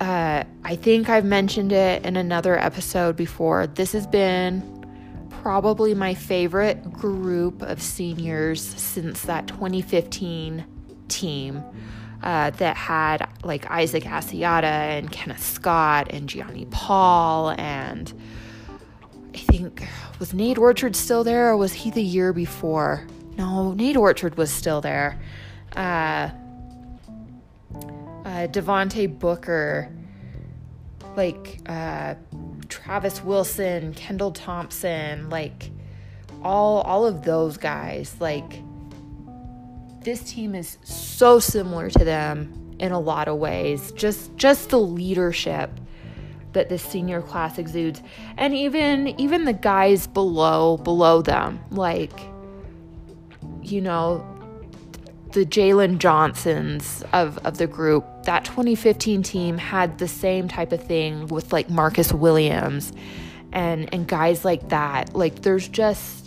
uh, I think I've mentioned it in another episode before. This has been probably my favorite group of seniors since that 2015 team uh, that had like Isaac Asiata and Kenneth Scott and Gionni Paul and I think was Nate Orchard still there or was he the year before? No, Nate Orchard was still there. Uh, uh, Devontae Booker, like uh, Travis Wilson, Kendal Thompson, like all all of those guys, like this team is so similar to them in a lot of ways. Just just the leadership that this senior class exudes and even even the guys below below them like you know the Jaylon Johnsons of, of the group, that 2015 team had the same type of thing with like Marcus Williams and and guys like that. Like there's just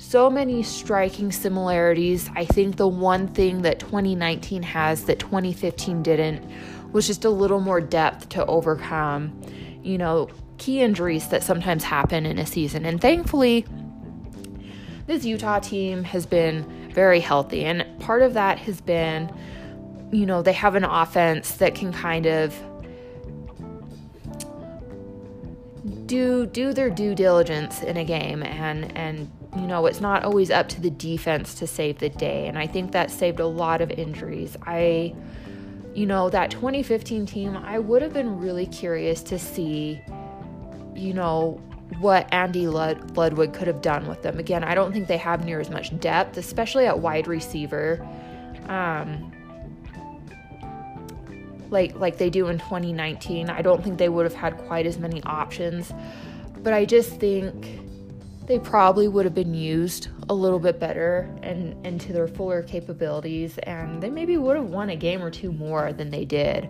so many striking similarities. I think the one thing that 2019 has that 2015 didn't was just a little more depth to overcome, you know, key injuries that sometimes happen in a season. And thankfully, this Utah team has been very healthy. And part of that has been, you know, they have an offense that can kind of do do their due diligence in a game and and you know, it's not always up to the defense to save the day. And I think that saved a lot of injuries. I, you know, that 2015 team, I would have been really curious to see, you know, what Andy Lud- Ludwig could have done with them. Again, I don't think they have near as much depth, especially at wide receiver. Um, like like they do in 2019. I don't think they would have had quite as many options, but I just think they probably would have been used a little bit better and, and to their fuller capabilities, and they maybe would have won a game or two more than they did.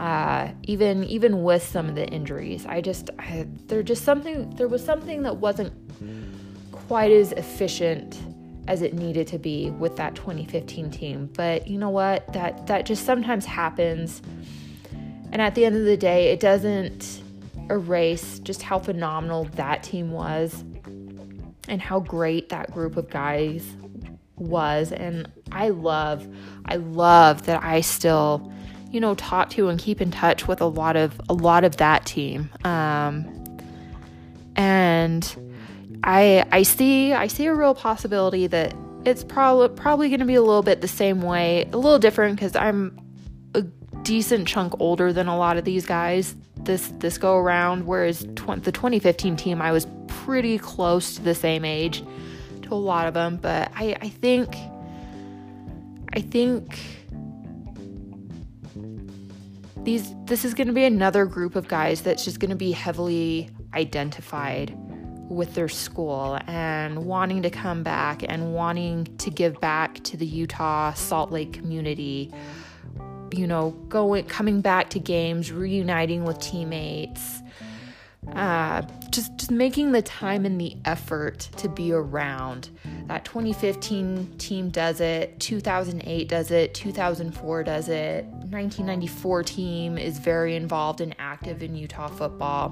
Uh, even even with some of the injuries, I just I, there just something there was something that wasn't quite as efficient as it needed to be with that 2015 team. But you know what? That that just sometimes happens. And at the end of the day, it doesn't erase just how phenomenal that team was and how great that group of guys was. And I love I love that I still you know talk to and keep in touch with a lot of a lot of that team. Um, and I I see I see a real possibility that it's probably probably going to be a little bit the same way a little different cuz I'm a decent chunk older than a lot of these guys this this go around whereas tw- the 2015 team I was pretty close to the same age to a lot of them, but I, I think I think these this is going to be another group of guys that's just going to be heavily identified with their school and wanting to come back and wanting to give back to the Utah Salt Lake community. You know going coming back to games reuniting with teammates uh, just just making the time and the effort to be around. That 2015 team does it, 2008 does it, 2004 does it, 1994 team is very involved and active in Utah football.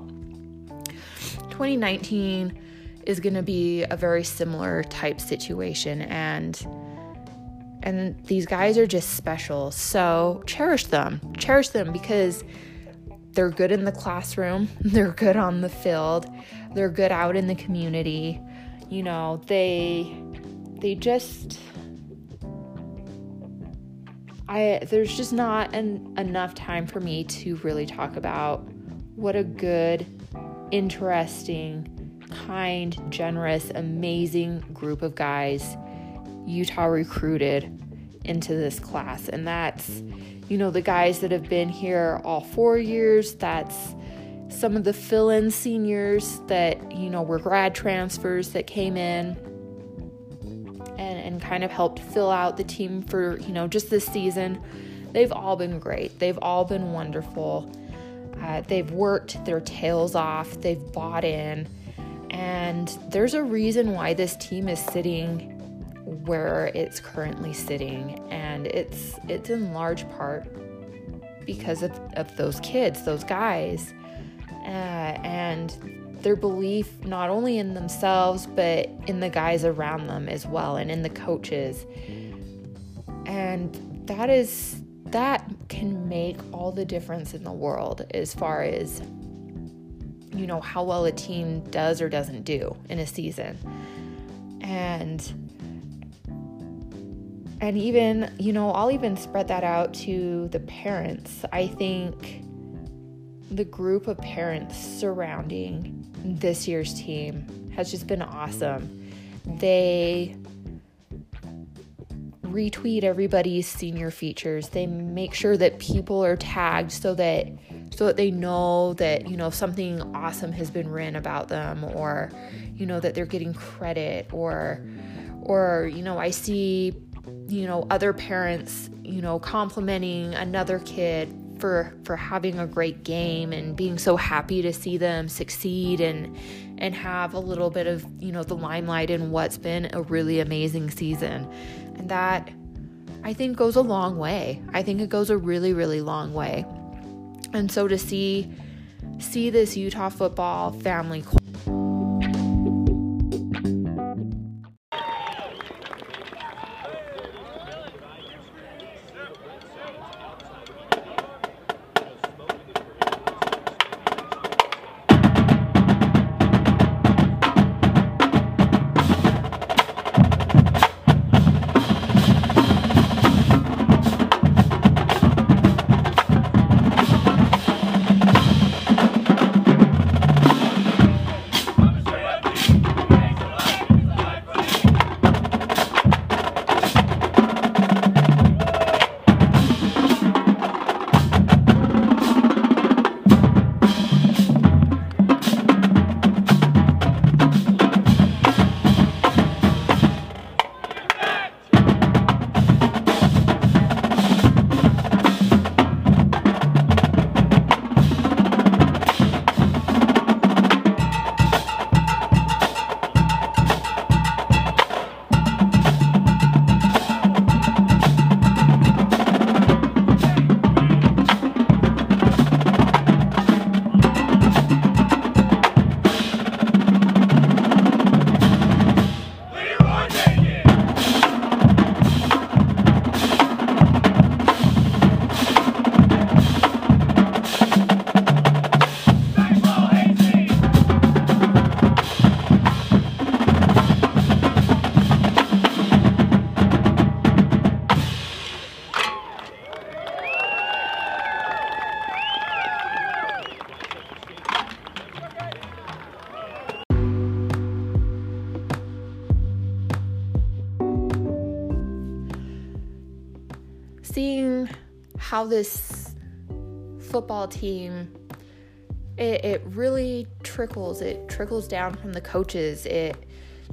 2019 is going to be a very similar type situation and and these guys are just special. So cherish them. Cherish them because they're good in the classroom, *laughs* they're good on the field, they're good out in the community. You know, they they just I there's just not an, enough time for me to really talk about what a good, interesting, kind, generous, amazing group of guys Utah recruited into this class. And that's you know, the guys that have been here all four years. That's some of the fill in seniors that, you know, were grad transfers that came in and, and kind of helped fill out the team for, you know, just this season. They've all been great. They've all been wonderful. Uh, they've worked their tails off, they've bought in, and there's a reason why this team is sitting where it's currently sitting and it's it's in large part because of, of those kids those guys uh, and their belief not only in themselves but in the guys around them as well and in the coaches. And that is that can make all the difference in the world as far as you know how well a team does or doesn't do in a season. And and even, you know, I'll even spread that out to the parents. I think the group of parents surrounding this year's team has just been awesome. They retweet everybody's senior features. They make sure that people are tagged so that so that they know that, you know, something awesome has been written about them or you know that they're getting credit or or you know, I see you know, other parents, you know, complimenting another kid for for having a great game and being so happy to see them succeed and and have a little bit of, you know, the limelight in what's been a really amazing season. And that I think goes a long way. I think it goes a really really long way. And so to see see this Utah football family how this football team it, it really trickles. It trickles down from the coaches. It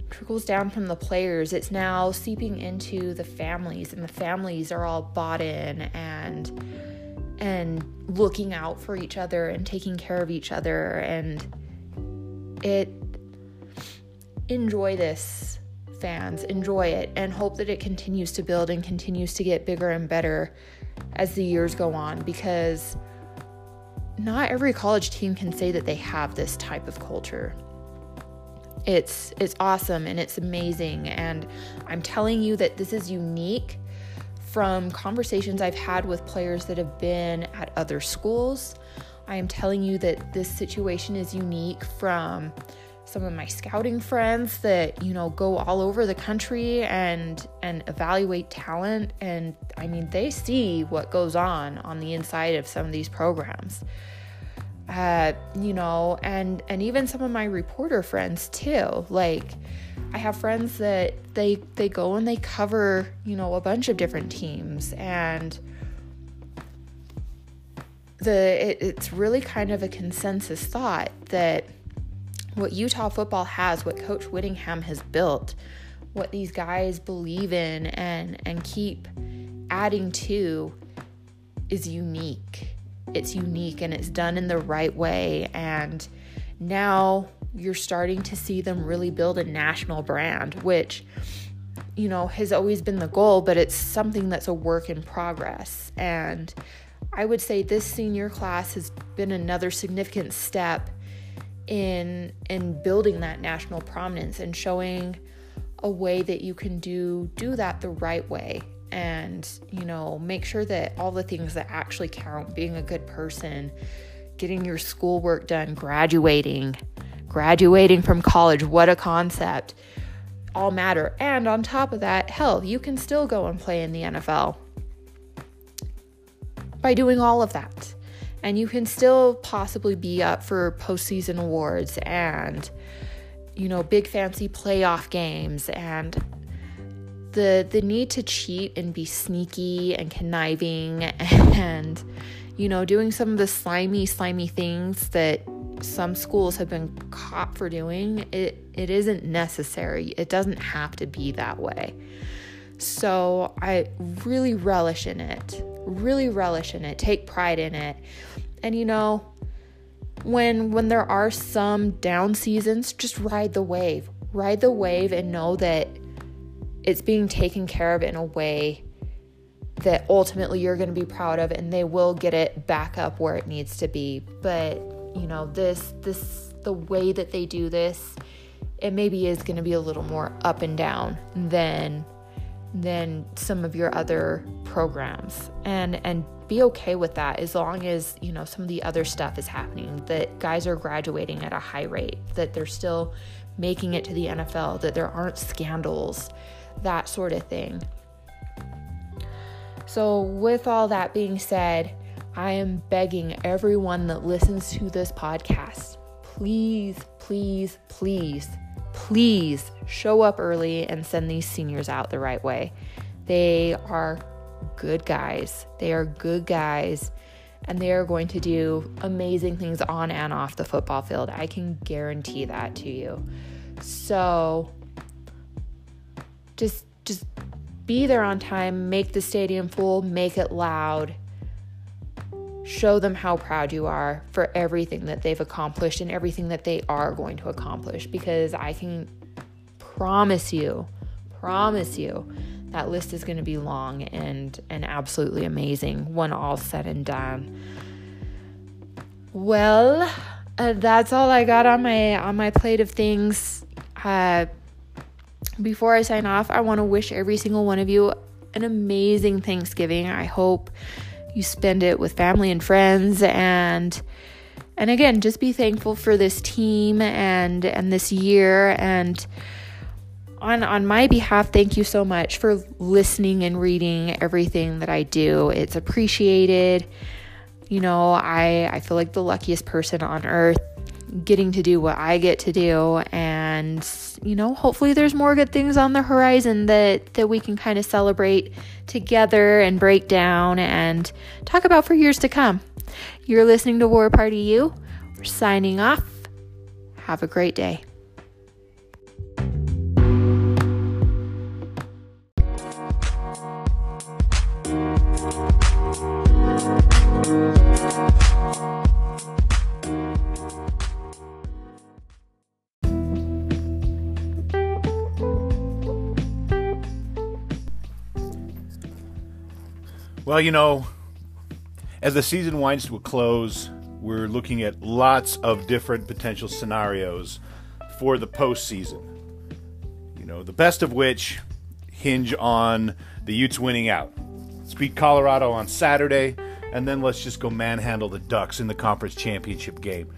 trickles down from the players. It's now seeping into the families and the families are all bought in and and looking out for each other and taking care of each other. And it enjoy this fans. Enjoy it and hope that it continues to build and continues to get bigger and better as the years go on because not every college team can say that they have this type of culture it's it's awesome and it's amazing and i'm telling you that this is unique from conversations I've had with players that have been at other schools. I am telling you that this situation is unique from some of my scouting friends that you know go all over the country and and evaluate talent. And I mean they see what goes on on the inside of some of these programs. Uh, you know and and even some of my reporter friends too. Like I have friends that they they go and they cover, you know, a bunch of different teams. And the it, it's really kind of a consensus thought that what Utah football has, what Coach Whittingham has built, what these guys believe in and and keep adding to is unique. It's unique and it's done in the right way and now you're starting to see them really build a national brand, which, you know, has always been the goal, but it's something that's a work in progress. And I would say this senior class has been another significant step in in building that national prominence and showing a way that you can do do that the right way and you know make sure that all the things that actually count being a good person getting your schoolwork done graduating graduating from college, what a concept, all matter. And on top of that, hell, you can still go and play in the NFL by doing all of that. And you can still possibly be up for postseason awards and, you know, big fancy playoff games and the the need to cheat and be sneaky and conniving *laughs* and you know doing some of the slimy slimy things that some schools have been caught for doing, it, it isn't necessary. It doesn't have to be that way. So I really relish in it, really relish in it, take pride in it. And you know, when when there are some down seasons, just ride the wave. Ride the wave and know that it's being taken care of in a way that ultimately you're going to be proud of and they will get it back up where it needs to be. But you know this this the way that they do this it maybe is going to be a little more up and down than than some of your other programs and and be okay with that as long as you know some of the other stuff is happening that guys are graduating at a high rate that they're still making it to the NFL that there aren't scandals that sort of thing so with all that being said I am begging everyone that listens to this podcast please, please, please, please show up early and send these seniors out the right way. They are good guys. They are good guys and they are going to do amazing things on and off the football field. I can guarantee that to you. So just just be there on time, make the stadium full, make it loud, show them how proud you are for everything that they've accomplished and everything that they are going to accomplish because I can promise you, promise you that list is going to be long and and absolutely amazing when all's said and done. Well, uh, that's all I got on my on my plate of things. Uh, before I sign off, I want to wish every single one of you an amazing Thanksgiving. I hope you spend it with family and friends and and again just be thankful for this team and and this year and on on my behalf thank you so much for listening and reading everything that I do it's appreciated you know I I feel like the luckiest person on earth getting to do what I get to do and you know hopefully there's more good things on the horizon that that we can kind of celebrate together and break down and talk about for years to come. You're listening to War Party U. We're signing off. Have a great day. Well, you know, as the season winds to a close, we're looking at lots of different potential scenarios for the postseason. You know, the best of which hinge on the Utes winning out. Let's beat Colorado on Saturday, and then let's just go manhandle the Ducks in the conference championship game.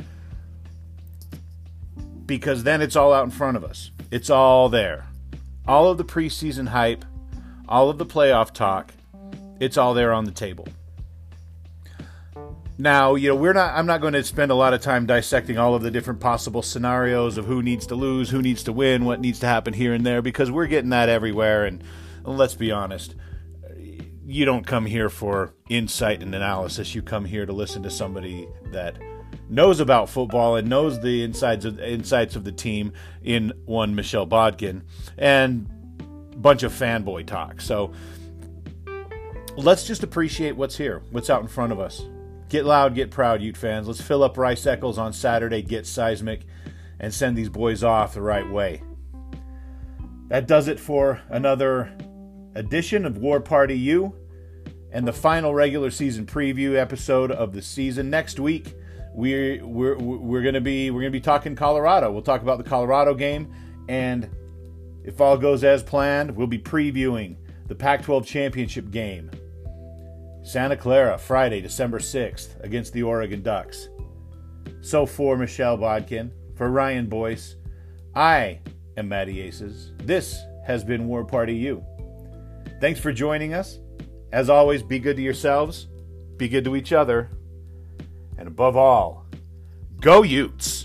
Because then it's all out in front of us. It's all there. All of the preseason hype, all of the playoff talk, it's all there on the table. Now, you know, we're not I'm not going to spend a lot of time dissecting all of the different possible scenarios of who needs to lose, who needs to win, what needs to happen here and there because we're getting that everywhere and let's be honest, you don't come here for insight and analysis. You come here to listen to somebody that knows about football and knows the insides of insights of the team in one Michelle Bodkin and a bunch of fanboy talk. So let's just appreciate what's here, what's out in front of us. Get loud, get proud, Ute fans. Let's fill up Rice Eccles on Saturday, get seismic, and send these boys off the right way. That does it for another edition of War Party U and the final regular season preview episode of the season. Next week, we're we're we're gonna be we're gonna be talking Colorado. We'll talk about the Colorado game, and if all goes as planned, we'll be previewing the Pac-12 championship game Santa Clara, Friday, December 6th, against the Oregon Ducks. So for Michelle Bodkin, for Ryan Boyce, I am Matty Aces. This has been War Party U. Thanks for joining us. As always, be good to yourselves, be good to each other, and above all, go Utes!